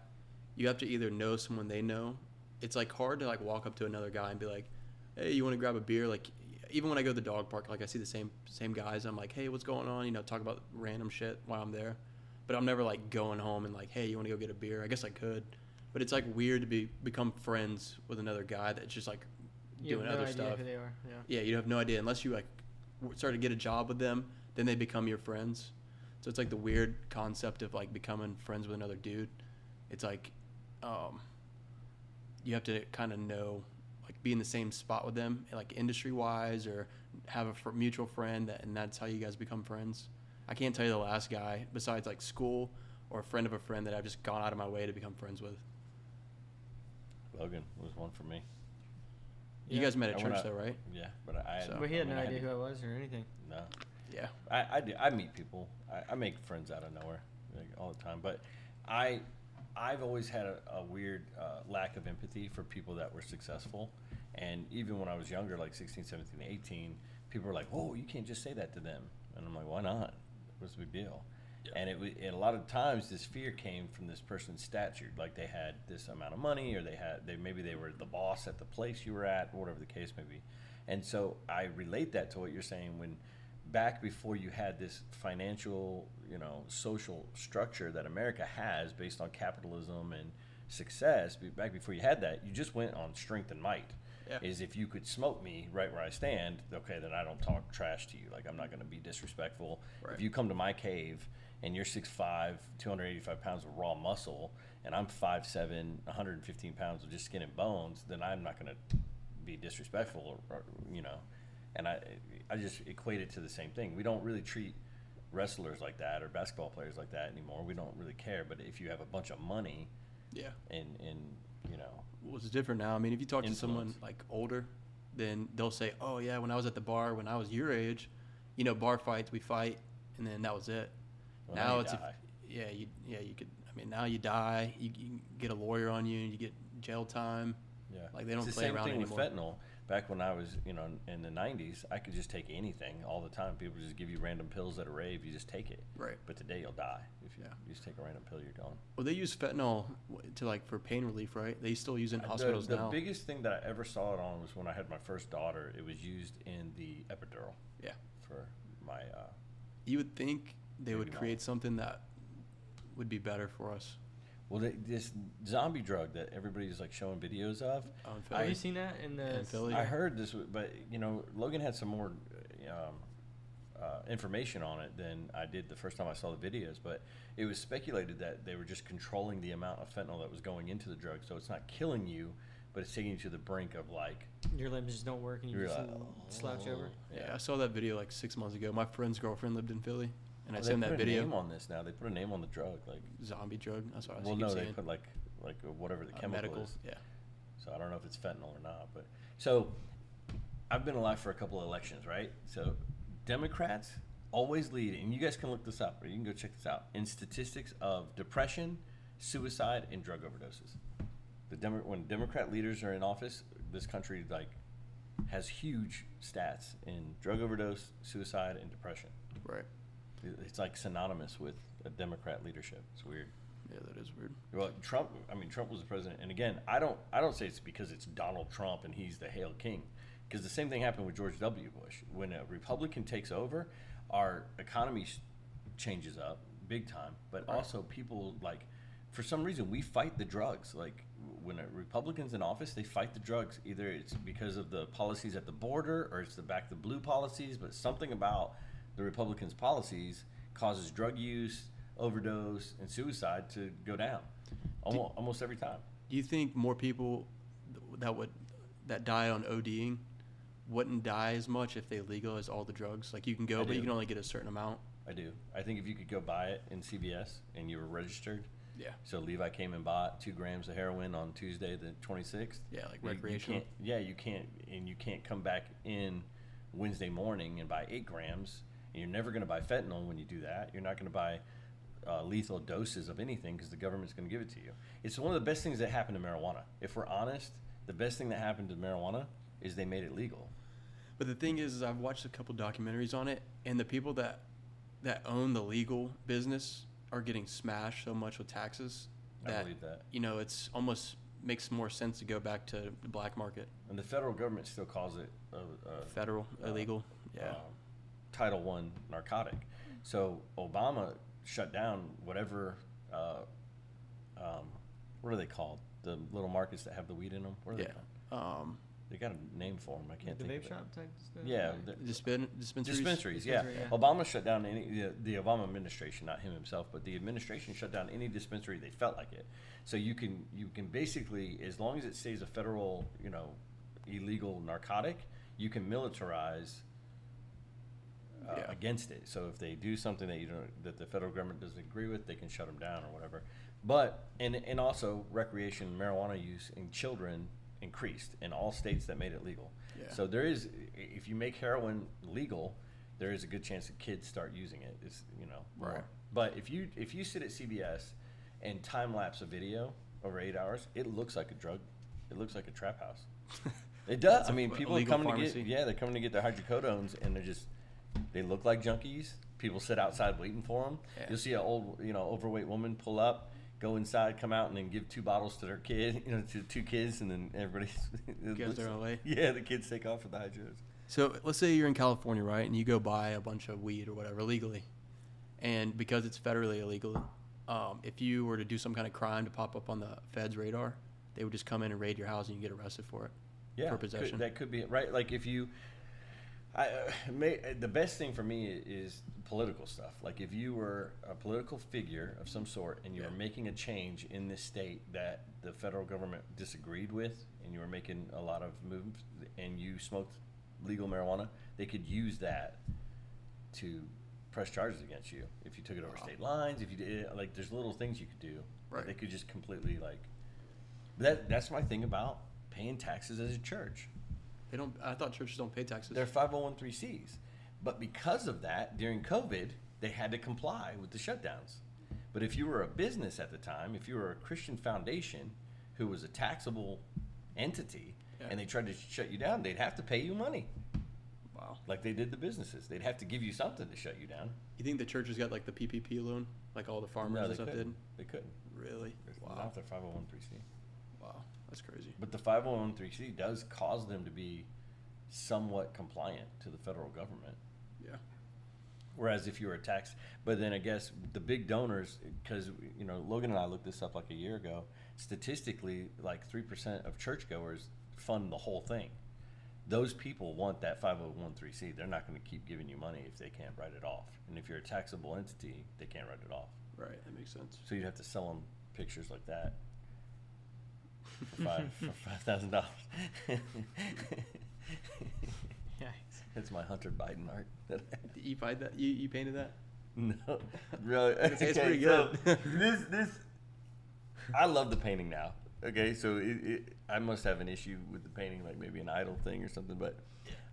A: you have to either know someone they know. It's like hard to like walk up to another guy and be like, "Hey, you want to grab a beer?" Like, even when I go to the dog park, like I see the same same guys. I'm like, "Hey, what's going on?" You know, talk about random shit while I'm there. But I'm never like going home and like, "Hey, you want to go get a beer?" I guess I could, but it's like weird to be become friends with another guy that's just like
C: You
A: doing
C: have no
A: other
C: idea
A: stuff.
C: who they are. Yeah.
A: Yeah, you have no idea unless you like start to get a job with them, then they become your friends. So it's like the weird concept of like becoming friends with another dude. It's like um, you have to kind of know like be in the same spot with them, like industry wise, or have a fr- mutual friend, that, and that's how you guys become friends. I can't tell you the last guy besides like school or a friend of a friend that I've just gone out of my way to become friends with.
B: logan was one for me
A: You
C: Yeah.
A: guys met at
B: I
A: church
B: went
A: though, right?
B: yeah but i
A: So-
C: But he had
B: I mean,
C: no
B: I
C: idea
B: to-
C: who I was or anything.
B: no
A: Yeah.
B: I, I, do, I meet people. I, I make friends out of nowhere like, all the time. But I, I've always had a, a weird uh, lack of empathy for people that were successful. And even when I was younger, like 16, 17, 18, people were like, whoa, you can't just say that to them. And I'm like, why not? What's the big deal? And it, wa- and a lot of times this fear came from this person's stature, like they had this amount of money, or they had they maybe they were the boss at the place you were at, or whatever the case may be. And so I relate that to what you're saying when back before you had this financial, you know, social structure that America has based on capitalism and success, back before you had that, you just went on strength and might.
A: Yeah.
B: Is if you could smoke me right where I stand, okay, then I don't talk trash to you. Like I'm not going to be disrespectful.
A: Right.
B: If you come to my cave and you're 6'5", 285 pounds of raw muscle, and I'm 5'7", 115 pounds of just skin and bones, then I'm not going to be disrespectful, or, or, you know. And I, I just equate it to the same thing. We don't really treat wrestlers like that or basketball players like that anymore. We don't really care. But if you have a bunch of money
A: Yeah.
B: and, and you know,
A: what's different now. I mean, if you talk to someone like older, then they'll say, "Oh yeah, when I was at the bar when I was your age, you know, bar fights we fight, and then that was it."
B: well,
A: now
B: you
A: it's
B: die.
A: yeah, you yeah you could. I mean, now you die, you, you get a lawyer on you, and you get jail time.
B: Yeah.
A: Like, they don't
B: it's the
A: play
B: same
A: around
B: thing
A: anymore.
B: with fentanyl. Back when I was, you know, in the '90s, I could just take anything all the time. People just give you random pills at a rave. You just take it.
A: Right.
B: But today you'll die if you
A: Yeah.
B: just take a random pill. You're gone.
A: Well, they use fentanyl to like for pain relief, right? They still use it in
B: The-
A: hospitals
B: the,
A: now.
B: biggest thing that I ever saw it on was when I had my first daughter. It was used in the epidural
A: yeah.
B: for my. Uh,
A: You would think they would create something that would be better for us.
B: Well, they, this zombie drug that everybody's like showing videos of.
C: Have
A: Philly.
C: you seen that in the?
A: In Philly?
B: I heard this, w- but you know, Logan had some more um, uh, information on it than I did the first time I saw the videos. But it was speculated that they were just controlling the amount of fentanyl that was going into the drug, so it's not killing you, but it's taking you to the brink of like.
C: Your limbs just don't work and you
B: you're
C: just
B: like,
C: slouch over.
A: Yeah, I saw that video like six months ago. My friend's girlfriend lived in Philly, and I
B: Well, they put
A: that
B: a
A: video.
B: name on this now. They put a name on the drug, like.
A: Zombie drug. That's what I
B: was.
A: Well,
B: no,
A: saying.
B: they put like like uh, whatever the
A: Uh,
B: chemical
A: medical.
B: is.
A: Yeah.
B: So I don't know if it's fentanyl or not, but so I've been alive for a couple of elections, right? So Democrats always lead, and you guys can look this up, or you can go check this out in statistics of depression, suicide, and drug overdoses. The Demo- when Democrat leaders are in office, this country like has huge stats in drug overdose, suicide, and depression.
A: Right.
B: It- It's like synonymous with a Democrat leadership. It's weird.
A: Yeah, that is weird.
B: Well, Trump. I mean, Trump was the president, and again, I don't. I don't say it's because it's Donald Trump and he's the Hail King, because the same thing happened with George W. Bush. When a Republican takes over, our economy changes up big time, but
A: Right.
B: also people like, for some reason, we fight the drugs. Like when a Republicans in office, they fight the drugs. Either it's because of the policies at the border, or it's the back the blue policies. But something about the Republicans' policies causes drug use, overdose, and suicide to go down. Almost, almost every time.
A: Do you think more people that would that die on ODing wouldn't die as much if they legalize all the drugs? Like you can go,
B: I
A: but you can only get a certain amount.
B: I do. I think if you could go buy it in CVS and you were registered,
A: Yeah.
B: so Levi came and bought two grams of heroin on Tuesday the 26th.
A: Yeah, like
B: you- you
A: recreational.
B: can't- yeah, you can't, and you can't come back in Wednesday morning and buy eight grams. And you're never going to buy fentanyl when you do that. You're not going to buy uh, lethal doses of anything because the government's going to give it to you. It's one of the best things that happened to marijuana. If we're honest, the best thing that happened to marijuana is they made it legal.
A: But the thing is, is I've watched a couple documentaries on it, and the people that that own the legal business are getting smashed so much with taxes
B: I
A: that
B: believe that.
A: you know it's almost makes more sense to go back to the black market,
B: And the federal government still calls it a, a
A: federal
B: uh,
A: illegal. Yeah.
B: um, Title One narcotic. So Obama shut down whatever. Uh, um, what are they called? The little markets that have the weed in them. What are
A: yeah.
B: they called?
A: Um,
B: They got a name for them. I can't
C: the
B: think
C: vape
B: of it.
C: shop type stuff.
B: Yeah,
C: Like-
B: the-
A: dispen- dispensaries.
B: Dispensaries, yeah.
C: Yeah.
B: Obama shut down any the, the Obama administration, not him himself, but the administration shut down any dispensary they felt like it. So you can you can basically, as long as it stays a federal, you know, illegal narcotic, you can militarize uh,
A: Yeah.
B: against it. So if they do something that you don't that the federal government doesn't agree with, they can shut them down or whatever. But and and also recreation marijuana use in children increased in all states that made it legal.
A: Yeah.
B: So there is, if you make heroin legal, there is a good chance that kids start using it. It's you know. more.
A: Right.
B: But if you if you sit at CVS and time lapse a video over eight hours, it looks like a drug. It looks like a trap house. It does. I mean, people are coming to get yeah, they're coming to get their hydrocodones, and they're just they look like junkies. People sit outside waiting for them.
A: Yeah.
B: You'll see an old you know overweight woman pull up. Go inside, come out, and then give two bottles to their kid, you know, to two kids, and then everybody
A: Goes their own way.
B: Yeah, the kids take off with the hydros.
A: So let's say you're in California, right, and you go buy a bunch of weed or whatever legally, and because it's federally illegal, um, if you were to do some kind of crime to pop up on the feds' radar, they would just come in and raid your house and you get arrested for it.
B: yeah,
A: for
B: could-
A: possession.
B: that could be it, right. Like if you, I, uh, may, the best thing for me is political stuff. Like if you were a political figure of some sort and you were making a change in this state that the federal government disagreed with, and you were making a lot of moves, and you smoked legal marijuana, they could use that to press charges against you if you took it over
A: Wow.
B: state lines. If you did like, there's little things you could do. that
A: Right.
B: They could just completely like. That that's my thing about paying taxes as a church.
A: They don't. I thought churches don't pay taxes.
B: They're 501(c)(3)s, but because of that, during COVID, they had to comply with the shutdowns. But if you were a business at the time, if you were a Christian foundation who was a taxable entity,
A: Yeah.
B: and they tried to shut you down, they'd have to pay you money,
A: wow.
B: like they did the businesses. They'd have to give you something to shut you down.
A: You think the churches got like the PPP loan, like all the farmers
B: no,
A: and
B: they
A: stuff
B: couldn't.
A: did?
B: They couldn't.
A: Really?
B: It's
A: Wow.
B: Not their 501c.
A: Wow. That's crazy.
B: But the 501(c) does cause them to be somewhat compliant to the federal government.
A: Yeah.
B: Whereas if you were a tax, but then I guess the big donors, because you know Logan and I looked this up like a year ago. Statistically, like three percent of churchgoers fund the whole thing. Those people want that 501(c). They're not going to keep giving you money if they can't write it off. And if you're a taxable entity, they can't write it off.
A: Right. That makes sense.
B: So you'd have to sell them pictures like that five for five thousand dollars.
C: Yikes.
B: That's my Hunter Biden art. That I
A: You find that? You, you painted that?
B: No, really.
A: gonna it's
B: Okay,
A: pretty
B: so
A: good.
B: this this I love the painting now. Okay, so it, it, I must have an issue with the painting, like maybe an idol thing or something. But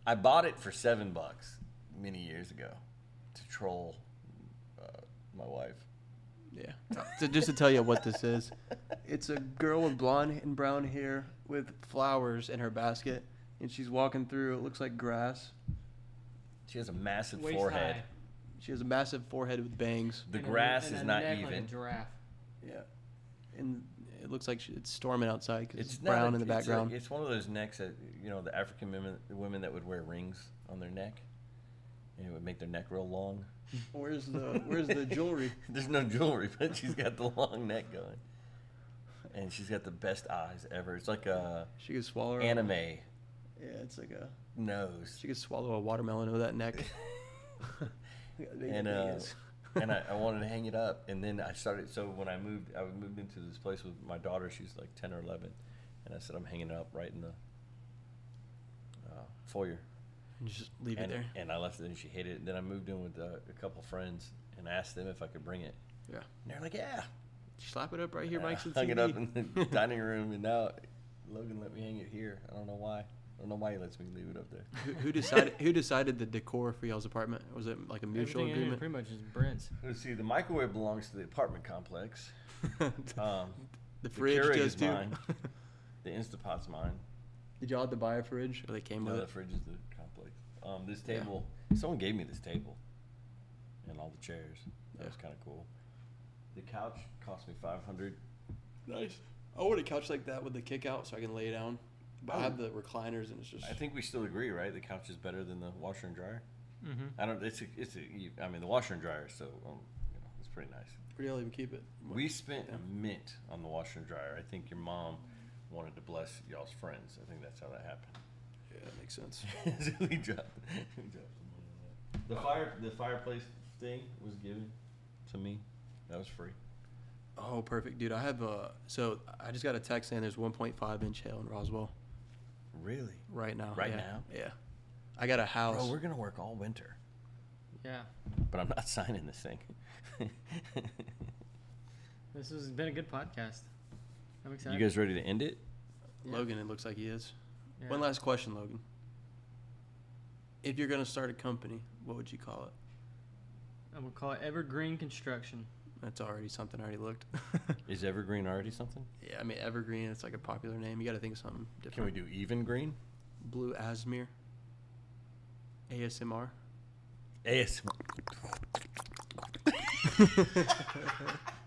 B: I bought it for seven bucks many years ago to troll uh, my wife.
A: Yeah. So just to tell you what this is, it's a girl with blonde and brown hair with flowers in her basket, and she's walking through. It looks like grass.
B: She has a massive
C: Waist
B: forehead.
C: high.
A: She has a massive forehead with bangs.
B: The
C: And a-
B: grass
C: and
B: is
C: a
B: not
C: neck Like a
B: even.
C: giraffe.
A: Yeah. And it looks like she, it's storming outside because it's,
B: It's not
A: brown
B: a-
A: in the
B: it's a-
A: background.
B: it's one of those necks that you know the African women women that would wear rings on their neck, and it would make their neck real long.
A: Where's the Where's the jewelry?
B: There's no jewelry, but she's got the long neck going, and she's got the best eyes ever. It's like a
A: She could swallow. her-
B: anime
A: Yeah, it's like a.
B: nose.
A: She could swallow a watermelon with that neck.
B: and uh, and I, I wanted to hang it up, and then I started. So when I moved, I moved into this place with my daughter. She's like ten or eleven, and I said I'm hanging it up right in the uh, foyer.
A: And just leave
B: and,
A: it there.
B: And I left it, and she hated it. Then I moved in with uh, a couple friends and asked them if I could bring it.
A: Yeah.
B: And they're like, "Yeah."
A: Slap it up right here,
B: And I
A: Mike's
B: hung
A: TV.
B: it up in the dining room, and now Logan let me hang it here. I don't know why. I don't know why he lets me leave it up there.
A: who, who decided Who decided the decor for y'all's apartment? Was it like a mutual
C: Everything
A: agreement?
C: pretty much is Brent's.
B: Let's see. The microwave belongs to the apartment complex. Um,
A: the fridge
B: Keurig
A: does
B: is
A: too.
B: mine. the Instapot's mine.
A: Did y'all have to buy a fridge, or they came
B: No,
A: with
B: the
A: it?
B: fridge is the complex. Um, this
A: Yeah.
B: table. Someone gave me this table, and all the chairs. That
A: Yeah.
B: was kind of cool. The couch cost me five hundred.
A: Nice. I want a couch like that with the kick out so I can lay down. But I
B: Oh.
A: have the recliners and it's just.
B: I think we still agree, right? The couch is better than the washer and dryer.
C: Mm-hmm.
B: I don't. It's a. It's a. I mean, the washer and dryer. So um, you know, it's pretty nice.
A: Where do y'all even keep it?
B: We spent a mint on the washer and dryer. I think your mom wanted to bless y'all's friends. I think that's how that happened.
A: Yeah, that makes sense.
B: so we dropped, we dropped some money on that. The fire, the fireplace thing was given to me. That was free.
A: Oh, perfect, dude. I have a. So I just got a text saying there's 1.5 inch hail in Roswell
B: Really?
A: right now.
B: Right
A: yeah.
B: now?
A: Yeah. I got a house.
B: Bro, we're gonna work all winter,
C: Yeah.
B: but I'm not signing this thing.
C: This has been a good podcast. I'm excited.
B: you guys ready to end it?
C: Yeah.
A: Logan, it looks like he is.
C: Yeah.
A: One last question, Logan. If you're gonna start a company, what would you call it?
C: I'm gonna call it Evergreen Construction.
A: That's already something I already looked.
B: Is evergreen already something?
A: yeah, I mean Evergreen. It's like a popular name. You got to think of something different.
B: Can we do even green?
A: Blue Asmir. ASMR.
B: AS.